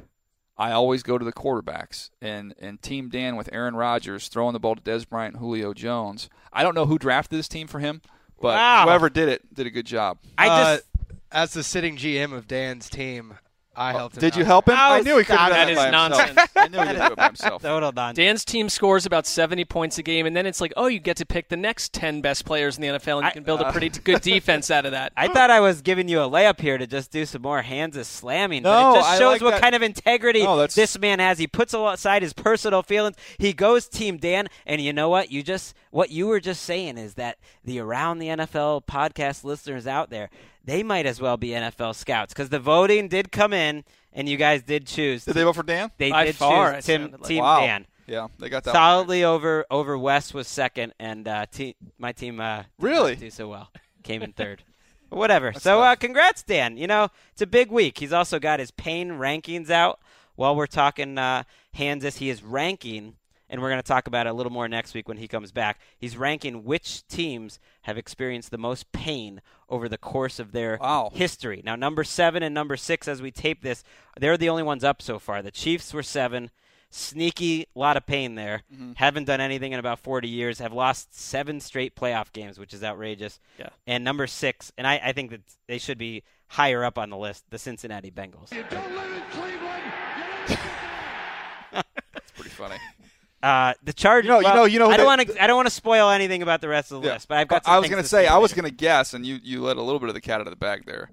I always go to the quarterbacks. And and Team Dan with Aaron Rodgers throwing the ball to Dez Bryant and Julio Jones. I don't know who drafted this team for him, but Wow. whoever did it did a good job. I Uh, just. as the sitting GM of Dan's team, I helped him. Did you help him? Oh, I knew he could stop have it. done That it is by himself. nonsense. I knew he could do it by himself. Total nonsense. Dan's team scores about 70 points a game, and then it's like, oh, you get to pick the next 10 best players in the NFL, and you can build a uh, pretty good defense out of that. I thought I was giving you a layup here to just do some more Hanzus slamming, but No, it just shows like what that. kind of integrity No, this man has. He puts aside his personal feelings. He goes Team Dan, and you know what? You just what you were just saying is that the Around the NFL podcast listeners out there, they might as well be NFL scouts because the voting did come in, and you guys did choose. Did they vote for Dan? They By did far, choose Tim, sounded like- Team wow. Dan. Yeah, they got that one Solidly over over West was second, and uh, te- my team uh, did Really? not do so well. Came in third. Whatever. That's so uh, congrats, Dan. You know it's a big week. He's also got his pain rankings out. While we're talking uh, Kansas, he is ranking, and we're going to talk about it a little more next week when he comes back. He's ranking which teams have experienced the most pain over the course of their Wow. history. Now, number seven and number six, as we tape this, they're the only ones up so far. The Chiefs were seven. Sneaky, lot of pain there. Mm-hmm. Haven't done anything in about 40 years. Have lost seven straight playoff games, which is outrageous. Yeah. And number six, and I, I think that they should be higher up on the list, the Cincinnati Bengals. It's pretty funny. Uh, the Chargers. You know- you know- you know I don't want to. I don't want to spoil anything about the rest of the Yeah. list, but I've got. Some I was gonna say I was gonna guess, and you you let a little bit of the cat out of the bag there.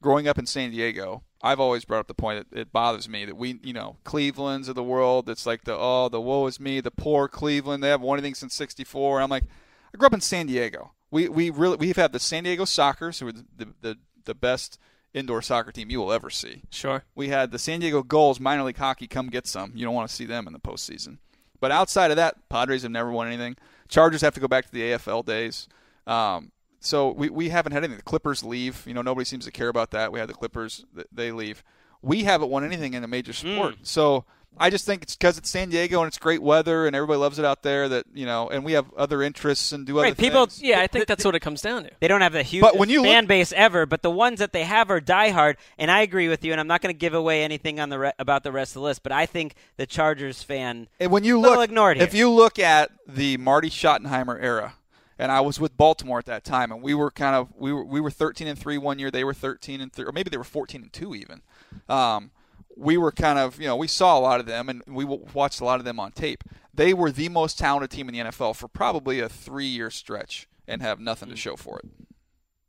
Growing up in San Diego, I've always brought up the point that it bothers me that we, you know, Cleveland's of the world. It's like the oh, the woe is me, the poor Cleveland. They haven't won anything since '64. I'm like, I grew up in San Diego. We we really we've had the San Diego Sockers, who are the the, the, best indoor soccer team you will ever see. Sure. We had the San Diego Gulls, minor league hockey. Come get some. You don't want to see them in the postseason. But outside of that, Padres have never won anything. Chargers have to go back to the AFL days. Um, so we, we haven't had anything. The Clippers leave. You know, nobody seems to care about that. We had the Clippers. They leave. We haven't won anything in a major hmm. sport. So I just think it's because it's San Diego and it's great weather and everybody loves it out there that, you know, and we have other interests and do other Right, people- things. Yeah, I think that's what it comes down to. They don't have the huge But when you fan look- base ever, but the ones that they have are diehard. And I agree with you. And I'm not going to give away anything on the re- about the rest of the list. But I think the Chargers fan. And when you look, ignored here. if you look at the Marty Schottenheimer era, and I was with Baltimore at that time, and we were kind of we were we were 13 and three one year, they were 13 and three, or maybe they were 14 and two even. Um, we were kind of you know we saw a lot of them, and we watched a lot of them on tape. They were the most talented team in the NFL for probably a three year stretch, and have nothing to show for it.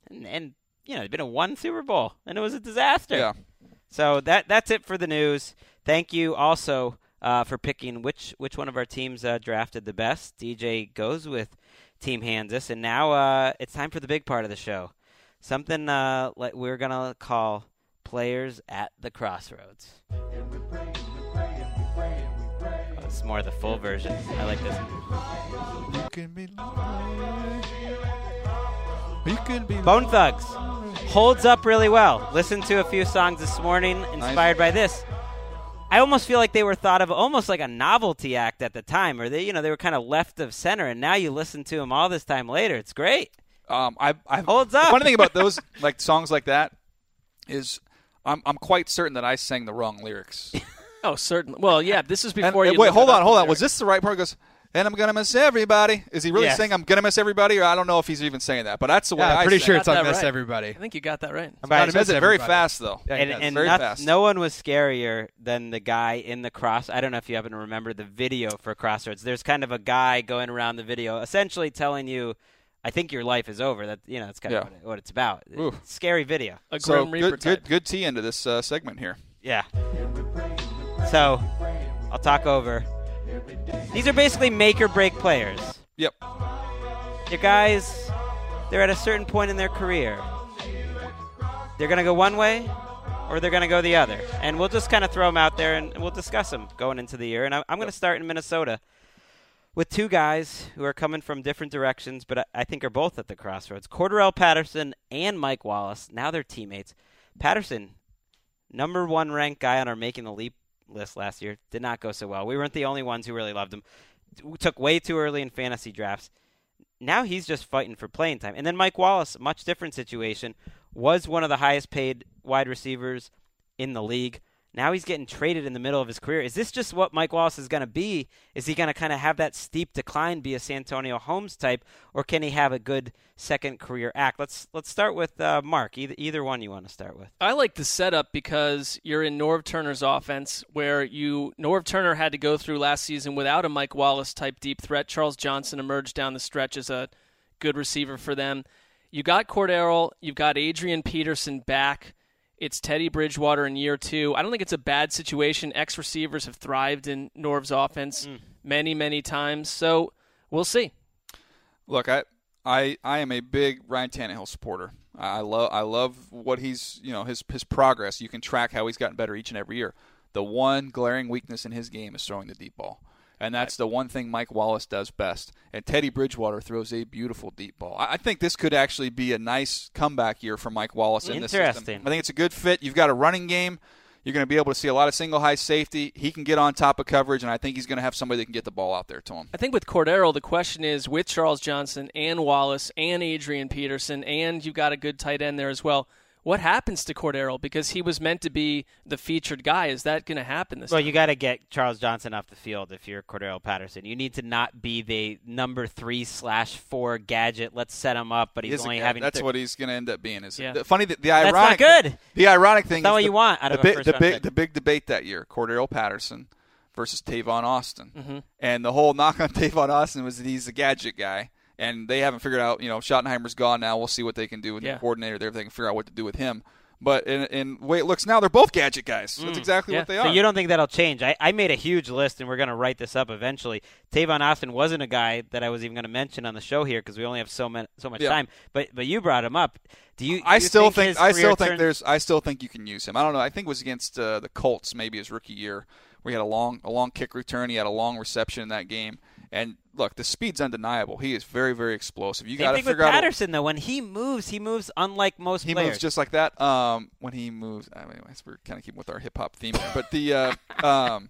And, and you know, they've been in one Super Bowl, and it was a disaster. Yeah. So that that's it for the news. Thank you also uh, for picking which which one of our teams uh, drafted the best. DJ goes with Team Kansas, and now uh, it's time for the big part of the show. Something uh, like we're gonna call players at the crossroads. Oh, it's more the full version. I like this. You can be you can be Bone Thugs holds up really well. Listened to a few songs this morning, inspired by this. I almost feel like they were thought of almost like a novelty act at the time, or they, you know, they were kind of left of center. And now you listen to them all this time later. It's great. Um, I, I Holds The up. funny thing about those like songs like that is, I'm I'm quite certain that I sang the wrong lyrics. Oh, certainly. Well, yeah, this is before and you. wait, hold on, hold on. there. Was this the right part? He goes, and I'm gonna miss everybody. Is he really Yes. saying I'm gonna miss everybody, or I don't know if he's even saying that, but that's the way Yeah, I I'm pretty sang sure it's it's Got on that Miss right. Everybody. I think you got that right. I'm But about he to miss it very fast though. Yeah, and does. and Very not- fast. no one was scarier than the guy in the cross. I don't know if you happen to remember the video for Crossroads. There's kind of a guy going around the video, essentially telling you, "I think your life is over." That you know, that's kind Yeah. of what, it- what it's about. Ooh. Scary video. A So Grim Reaper good, good, type. good tee into this uh, segment here. Yeah. So, I'll talk over. These are basically make or break players. Yep. They're guys, they're at a certain point in their career. They're going to go one way or they're going to go the other. And we'll just kind of throw them out there and we'll discuss them going into the year. And I'm, I'm going to start in Minnesota with two guys who are coming from different directions, but I, think are both at the crossroads. Cordarrelle Patterson and Mike Wallace. Now they're teammates. Patterson, number one ranked guy on our Making the Leap list last year, did not go so well. We weren't the only ones who really loved him. T- Took way too early in fantasy drafts. Now he's just fighting for playing time. And then Mike Wallace, much different situation, was one of the highest paid wide receivers in the league. Now he's getting traded in the middle of his career. Is this just what Mike Wallace is going to be? Is he going to kind of have that steep decline, be a Santonio Holmes type, or can he have a good second career act? Let's let's start with uh, Mark. Either either one you want to start with. I like the setup because you're in Norv Turner's offense, where you Norv Turner had to go through last season without a Mike Wallace type deep threat. Charles Johnson emerged down the stretch as a good receiver for them. You got Cordarrelle, you've got Adrian Peterson back. It's Teddy Bridgewater in year two. I don't think it's a bad situation. Ex receivers have thrived in Norv's offense mm. many, many times. So we'll see. Look, I, I, I am a big Ryan Tannehill supporter. I love, I love what he's, you know, his his progress. You can track how he's gotten better each and every year. The one glaring weakness in his game is throwing the deep ball and that's the one thing Mike Wallace does best. And Teddy Bridgewater throws a beautiful deep ball. I think this could actually be a nice comeback year for Mike Wallace in this system. I think it's a good fit. You've got a running game. You're going to be able to see a lot of single high safety. He can get on top of coverage, and I think he's going to have somebody that can get the ball out there to him. I think with Cordarrelle, the question is with Charles Johnson and Wallace and Adrian Peterson, and you've got a good tight end there as well what happens to Cordarrelle because he was meant to be the featured guy? Is that going to happen this well, time? you got to get Charles Johnson off the field if you're Cordarrelle Patterson. You need to not be the number three slash four gadget. Let's set him up, but he's he only having. That's th- what he's going to end up being. Is yeah. the, funny that the ironic? That's not good. The ironic thing. That's not what the, you want out the of big, a the big, pick. the big debate that year: Cordarrelle Patterson versus Tavon Austin, mm-hmm. and the whole knock on Tavon Austin was that he's a gadget guy and they haven't figured out. You know, Schottenheimer's gone now. We'll see what they can do with yeah. the coordinator there. If they can figure out what to do with him. But in, in the way it looks now, they're both gadget guys. That's Mm, exactly yeah. what they are. So you don't think that'll change? I, I made a huge list, and we're going to write this up eventually. Tavon Austin wasn't a guy that I was even going to mention on the show here because we only have so much so much Yeah. time. But but you brought him up. Do you? I do you still think, think, I still think turn- there's I still think you can use him. I don't know. I think it was against uh, the Colts maybe his rookie year where he had a long a long kick return. He had a long reception in that game. And look, the speed's undeniable. He is very very explosive. You got to thing with figure out. Patterson though. When he moves, he moves unlike most players. he players. moves just like that. Um, when he moves, anyways, we're kind of keeping with our hip hop theme. But the uh, um,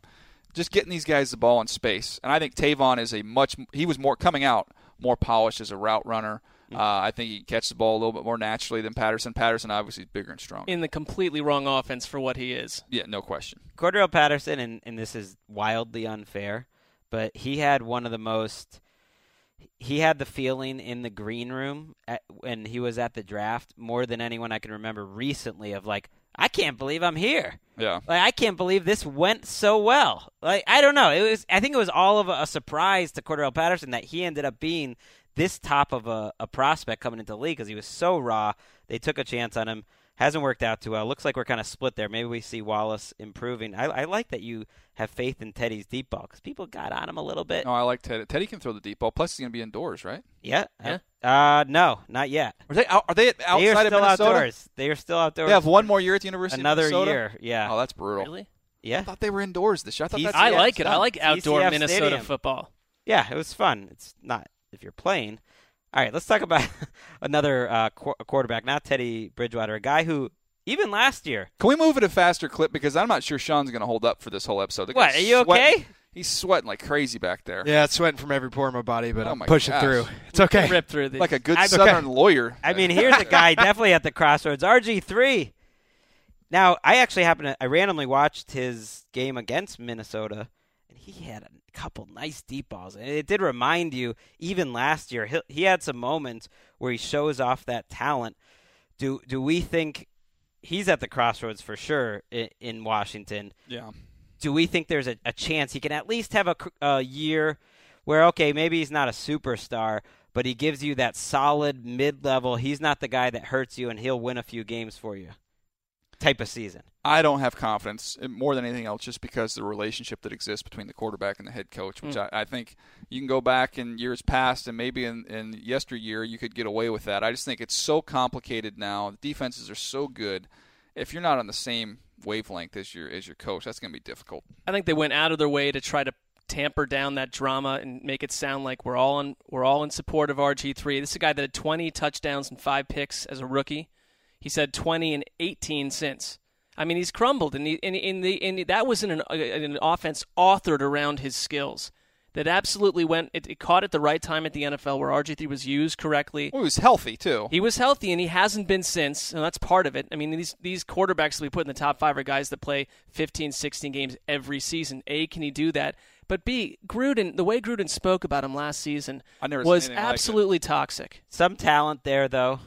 just getting these guys the ball in space, and I think Tavon is a much. He was more coming out more polished as a route runner. Mm. Uh, I think he can catch the ball a little bit more naturally than Patterson. Patterson obviously is bigger and stronger. in the completely wrong offense for what he is. yeah, no question. Cordarrelle Patterson, and, and this is wildly unfair, but he had one of the most. He had the feeling in the green room at, when he was at the draft more than anyone I can remember recently of like, I can't believe I'm here. Yeah. Like I can't believe this went so well. Like I don't know. It was. I think it was all of a, a surprise to Cordarrelle Patterson that he ended up being this top of a, a prospect coming into the league because he was so raw. They took a chance on him. Hasn't worked out too well. Looks like we're kind of split there. Maybe we see Wallace improving. I, I like that you have faith in Teddy's deep ball because people got on him a little bit. No, I like Teddy. Teddy can throw the deep ball. Plus, he's going to be indoors, right? Yeah. Yeah. Uh, no, not yet. Are they out, are they outside they are of still Minnesota? outdoors. They are still outdoors. They have one more year at the University Another of Minnesota. year. Yeah. Oh, that's brutal. Really? yeah. I thought they were indoors this year. I thought TCF that's I like it's it. I like outdoor TCF Minnesota Stadium. football. Yeah, it was fun. It's not if you're playing. All right, let's talk about another uh, qu- quarterback, not Teddy Bridgewater, a guy who even last year. Can we move at a faster clip because I'm not sure Sean's going to hold up for this whole episode. The What? Are you sweating- okay? He's sweating like crazy back there. Yeah, it's sweating from every pore in my body, but Oh I'm pushing gosh. through. It's okay. Rip through the Like a good I'm- Southern lawyer. I mean, here's a guy definitely at the crossroads. RG three. Now, I actually happened to I randomly watched his game against Minnesota, and he had a couple nice deep balls. And it did remind you, even last year, he, he had some moments where he shows off that talent. Do do we think he's at the crossroads for sure in, in Washington? Yeah. do we think there's a, a chance he can at least have a, a year where okay maybe he's not a superstar but he gives you that solid mid-level he's not the guy that hurts you and he'll win a few games for you type of season I don't have confidence more than anything else just because the relationship that exists between the quarterback and the head coach, which hmm. I, I think you can go back in years past and maybe in, in yesteryear you could get away with that. I just think it's so complicated now. The defenses are so good. If you're not on the same wavelength as your as your coach, that's going to be difficult. I think they went out of their way to try to tamper down that drama and make it sound like we're all in we're all in support of RG3. This is a guy that had 20 touchdowns and 5 picks as a rookie. He's said 20 and 18 since. I mean, he's crumbled and he, in in the in that was in an, uh, an offense authored around his skills. that absolutely went. It, it caught at the right time at the NFL where RG three was used correctly. Well, he was healthy too. He was healthy, and he hasn't been since, and that's part of it. I mean, these these quarterbacks that we put in the top five are guys that play 15, 16 games every season. A, can he do that? But B, Gruden, the way Gruden spoke about him last season was seen anything like absolutely toxic. Some talent there, though.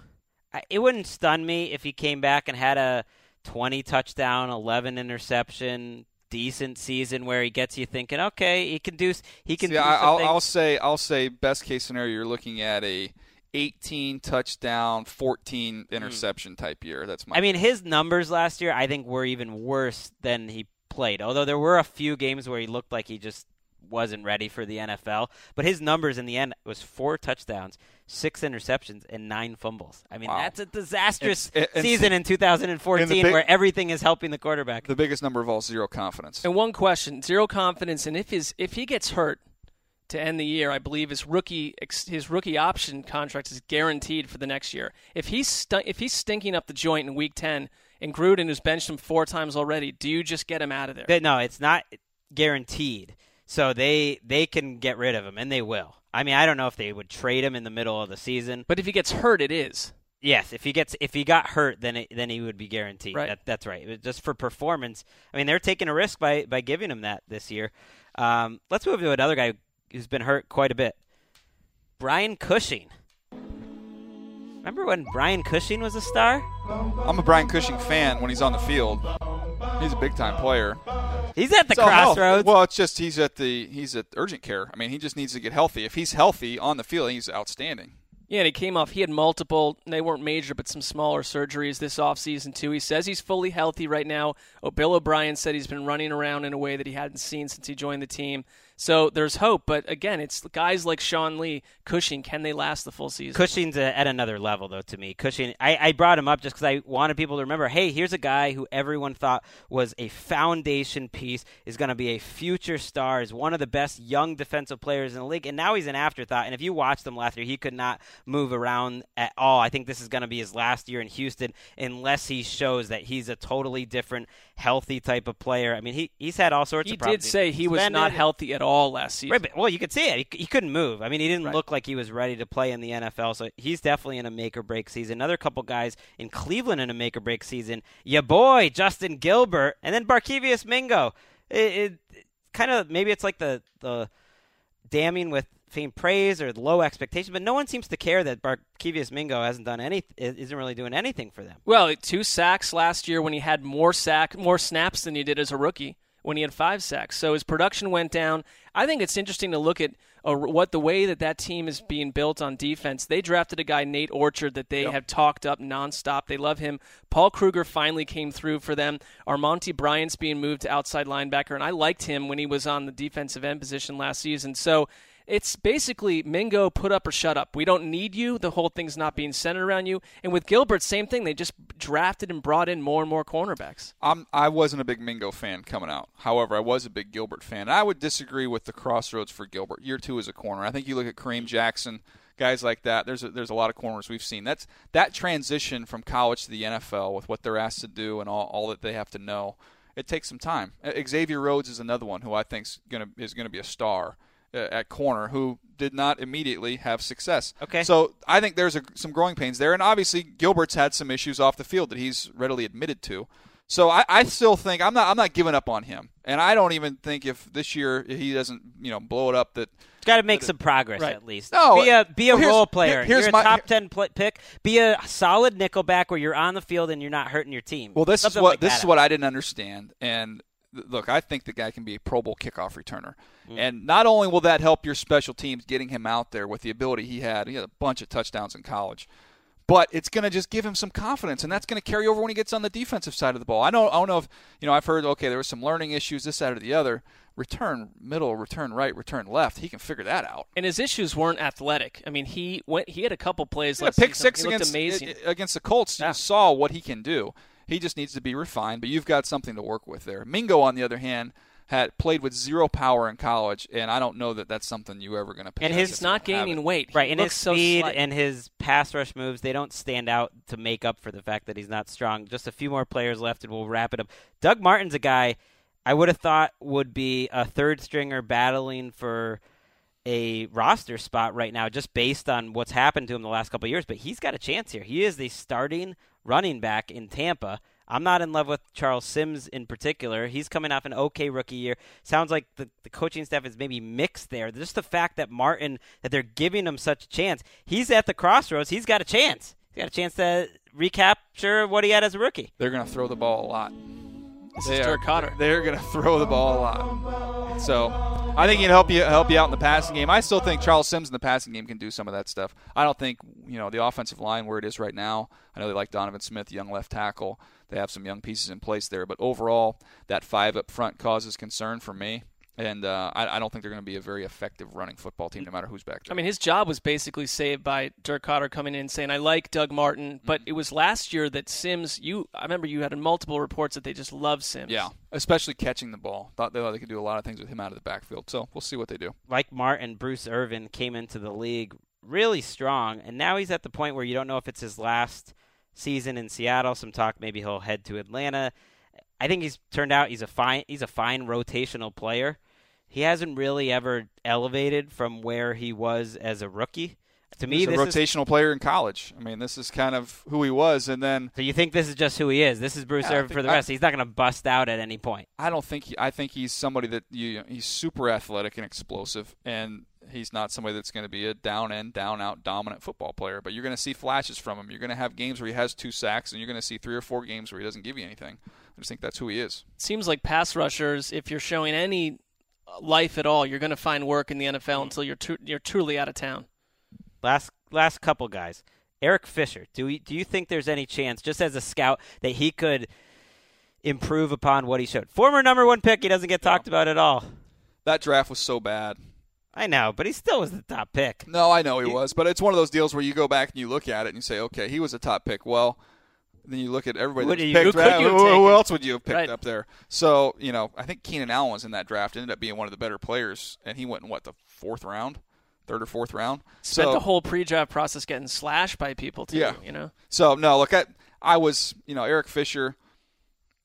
It wouldn't stun me if he came back and had a 20 touchdown, 11 interception, decent season where he gets you thinking, okay, he can do he can See, do I'll. I'll say I'll say best case scenario you're looking at a 18 touchdown, 14 interception type year. That's my Hmm. I mean, his numbers last year, I think, were even worse than he played. Although there were a few games where he looked like he just wasn't ready for the NFL. But his numbers in the end was four touchdowns, six interceptions, and nine fumbles. I mean, Wow. that's a disastrous It's- it- and- season in 2014 and big- where everything is helping the quarterback. the biggest number of all zero confidence. And one question: zero confidence, and if his if he gets hurt to end the year, I believe his rookie his rookie option contract is guaranteed for the next year. If he's stu- if he's stinking up the joint in Week Ten, and Gruden has benched him four times already, do you just get him out of there? No, it's not guaranteed. So they they can get rid of him, and they will. I mean, I don't know if they would trade him in the middle of the season. but if he gets hurt, it is. Yes, if he gets if he got hurt, then it, then he would be guaranteed. Right. That, that's right. Just for performance, I mean, they're taking a risk by by giving him that this year. Um, let's move to another guy who's been hurt quite a bit. Brian Cushing. Remember when Brian Cushing was a star? I'm a Brian Cushing fan when he's on the field. He's a big time player. He's at the So health- crossroads. Well, it's just he's at the he's at urgent care. I mean, he just needs to get healthy. If he's healthy on the field, he's outstanding. Yeah, and he came off. He had multiple. They weren't major, but some smaller surgeries this offseason too. He says he's fully healthy right now. Oh, Bill O'Brien said he's been running around in a way that he hadn't seen since he joined the team. So there's hope. But again, it's guys like Sean Lee, Cushing. Can they last the full season? Cushing's a, at another level, though, to me. Cushing, I, I brought him up just because I wanted people to remember hey, here's a guy who everyone thought was a foundation piece, is going to be a future star, is one of the best young defensive players in the league, and now he's an afterthought. And if you watched him last year, he could not move around at all. I think this is going to be his last year in Houston unless he shows that he's a totally different, healthy type of player. I mean, he, he's had all sorts he of problems. did say he was not healthy at all last season. Right, but, well, you could see it. He, he couldn't move. I mean, he didn't Right. look like he was ready to play in the NFL. So he's definitely in a make or break season. Another couple guys in Cleveland in a make or break season. Ya boy, Justin Gilbert, and then Barkevious Mingo. It, it kind of maybe it's like the the damning with faint praise or low expectation, but no one seems to care that Barkevious Mingo hasn't done any isn't really doing anything for them. Well, two sacks last year when he had more sack more snaps than he did as a rookie when he had five sacks. So his production went down. I think it's interesting to look at uh, what the way that that team is being built on defense. They drafted a guy Nate Orchard that they have talked up nonstop. They love him. Paul Kruger finally came through for them. Armonty Bryant's being moved to outside linebacker, and I liked him when he was on the defensive end position last season. So it's basically Mingo put up or shut up. We don't need you. The whole thing's not being centered around you. And with Gilbert, same thing. They just drafted and brought in more and more cornerbacks. I'm I wasn't a big Mingo fan coming out. However, I was a big Gilbert fan. I would disagree with the crossroads for Gilbert. Year two as a corner. I think you look at Kareem Jackson, guys like that. There's a, there's a lot of corners we've seen. That's that transition from college to the NFL with what they're asked to do and all, all that they have to know. It takes some time. Xavier Rhodes is another one who I think is going to be a star Uh, at corner who did not immediately have success. Okay. So I think there's a, some growing pains there, and obviously Gilbert's had some issues off the field that he's readily admitted to. So I, I still think I'm not I'm not giving up on him, and I don't even think if this year he doesn't you know blow it up that he's Got to make some progress Right. at least. No, be a uh, be a role player. here- here's you're a my- top ten pl- pick. Be a solid nickelback where you're on the field and you're not hurting your team. Well, this Something is what like this that. is what I didn't understand. And look, I think the guy can be a Pro Bowl kickoff returner. Mm. And not only will that help your special teams getting him out there with the ability he had, he had a bunch of touchdowns in college. But it's going to just give him some confidence, and that's going to carry over when he gets on the defensive side of the ball. I know, I don't know if you know. I've heard okay, there were some learning issues, this side or the other. Return middle, return right, return left. He can figure that out. And his issues weren't athletic. I mean, he went. He had a couple plays He had last pick season. six against amazing. against the Colts. Yeah. You saw what he can do. He just needs to be refined. But you've got something to work with there. Mingo, on the other hand, had played with zero power in college, and I don't know that that's something you ever going to. And his- He's not gaining weight. Right, He and his looks so speed and his pass rush moves, they don't stand out to make up for the fact that he's not strong. Just a few more players left, and we'll wrap it up. Doug Martin's a guy I would have thought would be a third stringer battling for a roster spot right now just based on what's happened to him the last couple of years, but he's got a chance here. He is the starting running back in Tampa. I'm not in love with Charles Sims in particular. He's coming off an okay rookie year. Sounds like the, the coaching staff is maybe mixed there. Just the fact that Martin, that they're giving him such a chance. He's at the crossroads. He's got a chance. He's got a chance to recapture what he had as a rookie. They're going to throw the ball a lot. This They is Dirk Koetter. They're going to throw the ball a lot. So I think he'd help you help you out in the passing game. I still think Charles Sims in the passing game can do some of that stuff. I don't think you know the offensive line where it is right now. I know they like Donovan Smith, young left tackle. They have some young pieces in place there, but overall, that five up front causes concern for me. And uh, I, I don't think they're going to be a very effective running football team, no matter who's back there. I mean, his job was basically saved by Dirk Koetter coming in saying, "I like Doug Martin," but Mm-hmm. it was last year that Sims. You, I remember you had multiple reports that they just love Sims. yeah, especially catching the ball. Thought they, thought they could do a lot of things with him out of the backfield. So we'll see what they do. like Martin, Bruce Irvin came into the league really strong, and now he's at the point where you don't know if it's his last season in Seattle. Some talk maybe he'll head to Atlanta. I think he's turned out he's a fine he's a fine rotational player. He hasn't really ever elevated from where he was as a rookie. To me, He's a this is, rotational player in college. I mean, this is kind of who he was, and then so you think this is just who he is? This is Bruce Yeah, Irvin for think the I- rest. he's not going to bust out at any point. I don't think he, I think he's somebody that you he's super athletic and explosive, and he's not somebody that's going to be a down in, down out dominant football player. But you're going to see flashes from him. You're going to have games where he has two sacks, and you're going to see three or four games where he doesn't give you anything. I just think that's who he is. It seems like pass rushers, if you're showing any life at all, you're going to find work in the. NFL until you're tru- you're truly out of town. Last last couple guys. Eric Fisher. Do we, do you think there's any chance, just as a scout, that he could improve upon what he showed? Former number one pick. He doesn't get talked about at all. That draft was so bad. I know, but he still was the top pick. No, I know he was, but it's one of those deals where you go back and you look at it and you say, okay, he was a top pick. Well, then you look at everybody What that do was you- picked. who right? who, who else would you have picked Right. up there? So you know, I think Keenan Allen was in that draft. Ended up being one of the better players, and he went in what the fourth round, third or fourth round. Spent so, the whole pre-draft process getting slashed by people too. Yeah. You know. So no, look, I, I was, you know, Eric Fisher.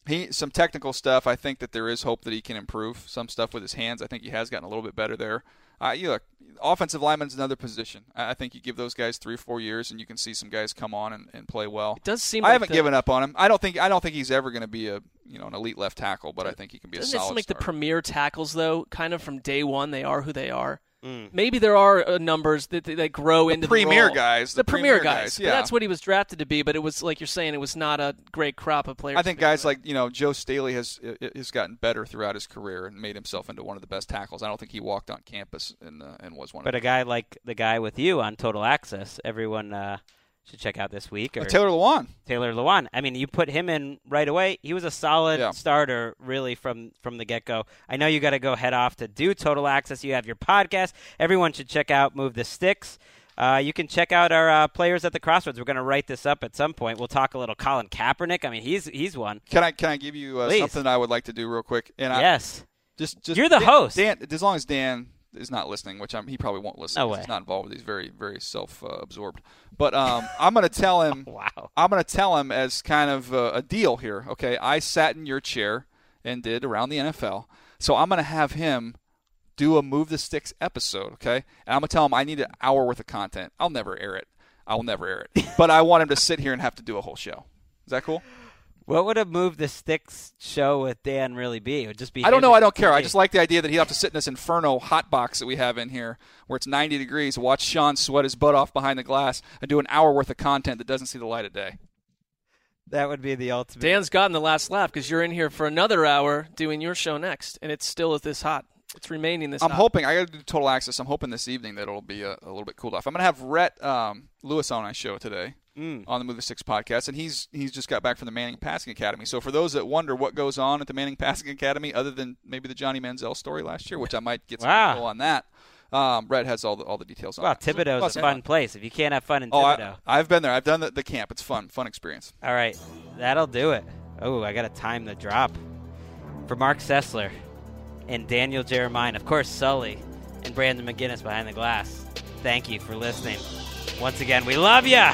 He some technical stuff. I think that there is hope that he can improve some stuff with his hands. I think he has gotten a little bit better there. Uh, you look, offensive lineman's another position. I think you give those guys three or four years, and you can see some guys come on and, and play well. It does seem. I like haven't the, given up on him. I don't think I don't think he's ever going to be a you know an elite left tackle, but I think he can be Doesn't it solid seem like the premier tackles though? Kind of from day one, they are who they are. Mm. Maybe there are uh, numbers that that, that grow into premier the role. guys, The, the premier, premier guys. guys, yeah. that's what he was drafted to be. But it was like you're saying, it was not a great crop of players. I think guys with. like you know Joe Staley has has gotten better throughout his career and made himself into one of the best tackles. I don't think he walked on campus and uh, and was one. But of a guy like the guy with you on Total Access, everyone uh, should check out this week. Or Uh, Taylor Lewan. Taylor Lewan. I mean, you put him in right away. He was a solid Yeah. starter, really from from the get go. I know you got to go head off to do Total Access. You have your podcast. Everyone should check out Move the Sticks. Uh, you can check out our uh, players at the crossroads. We're going to write this up at some point. We'll talk a little Colin Kaepernick. I mean, he's he's one. Can I can I give you uh, something I would like to do real quick? And I, yes. just just You're the Dan- host. Dan, as long as Dan is not listening, which I'm, he probably won't listen. No. He's not involved with. He's very very self uh, absorbed. But um, I'm going to tell him. Wow. I'm going to tell him as kind of uh, a deal here. Okay, I sat in your chair and did around the NFL, so I'm going to have him do a move the sticks episode. Okay, and I'm going to tell him I need an hour worth of content. I'll never air it. I will never air it. but I want him to sit here and have to do a whole show. Is that cool? What would a Move the Sticks show with Dan really be? It would just be. I don't know. I don't care. I just like the idea that he'd have to sit in this inferno hot box that we have in here, where it's 90 degrees, watch Sean sweat his butt off behind the glass, and do an hour worth of content that doesn't see the light of day. that would be the ultimate. Dan's gotten the last laugh because you're in here for another hour doing your show next, and it's still at this hot. It's remaining this I'm hot. hoping I got to do total access. I'm hoping this evening that it'll be a, a little bit cooled off. I'm gonna have Rhett um, Lewis on my show today Mm. on the Move the Sticks podcast, and he's he's just got back from the Manning Passing Academy. So for those that wonder what goes on at the Manning Passing Academy, other than maybe the Johnny Manziel story last year, which I might get some Wow. on that, um, Rhett has all the all the details on. Wow, that. So Thibodaux's lots a of fun place. If you can't have fun in Oh, Thibodeau. I, I've been there. I've done the, the camp. It's fun, fun experience. All right, that'll do it. Oh, I got to time the drop. For Marc Sessler and Daniel Jeremiah, of course, Sully and Brandon McGinnis behind the glass. Thank you for listening. Once again, we love ya.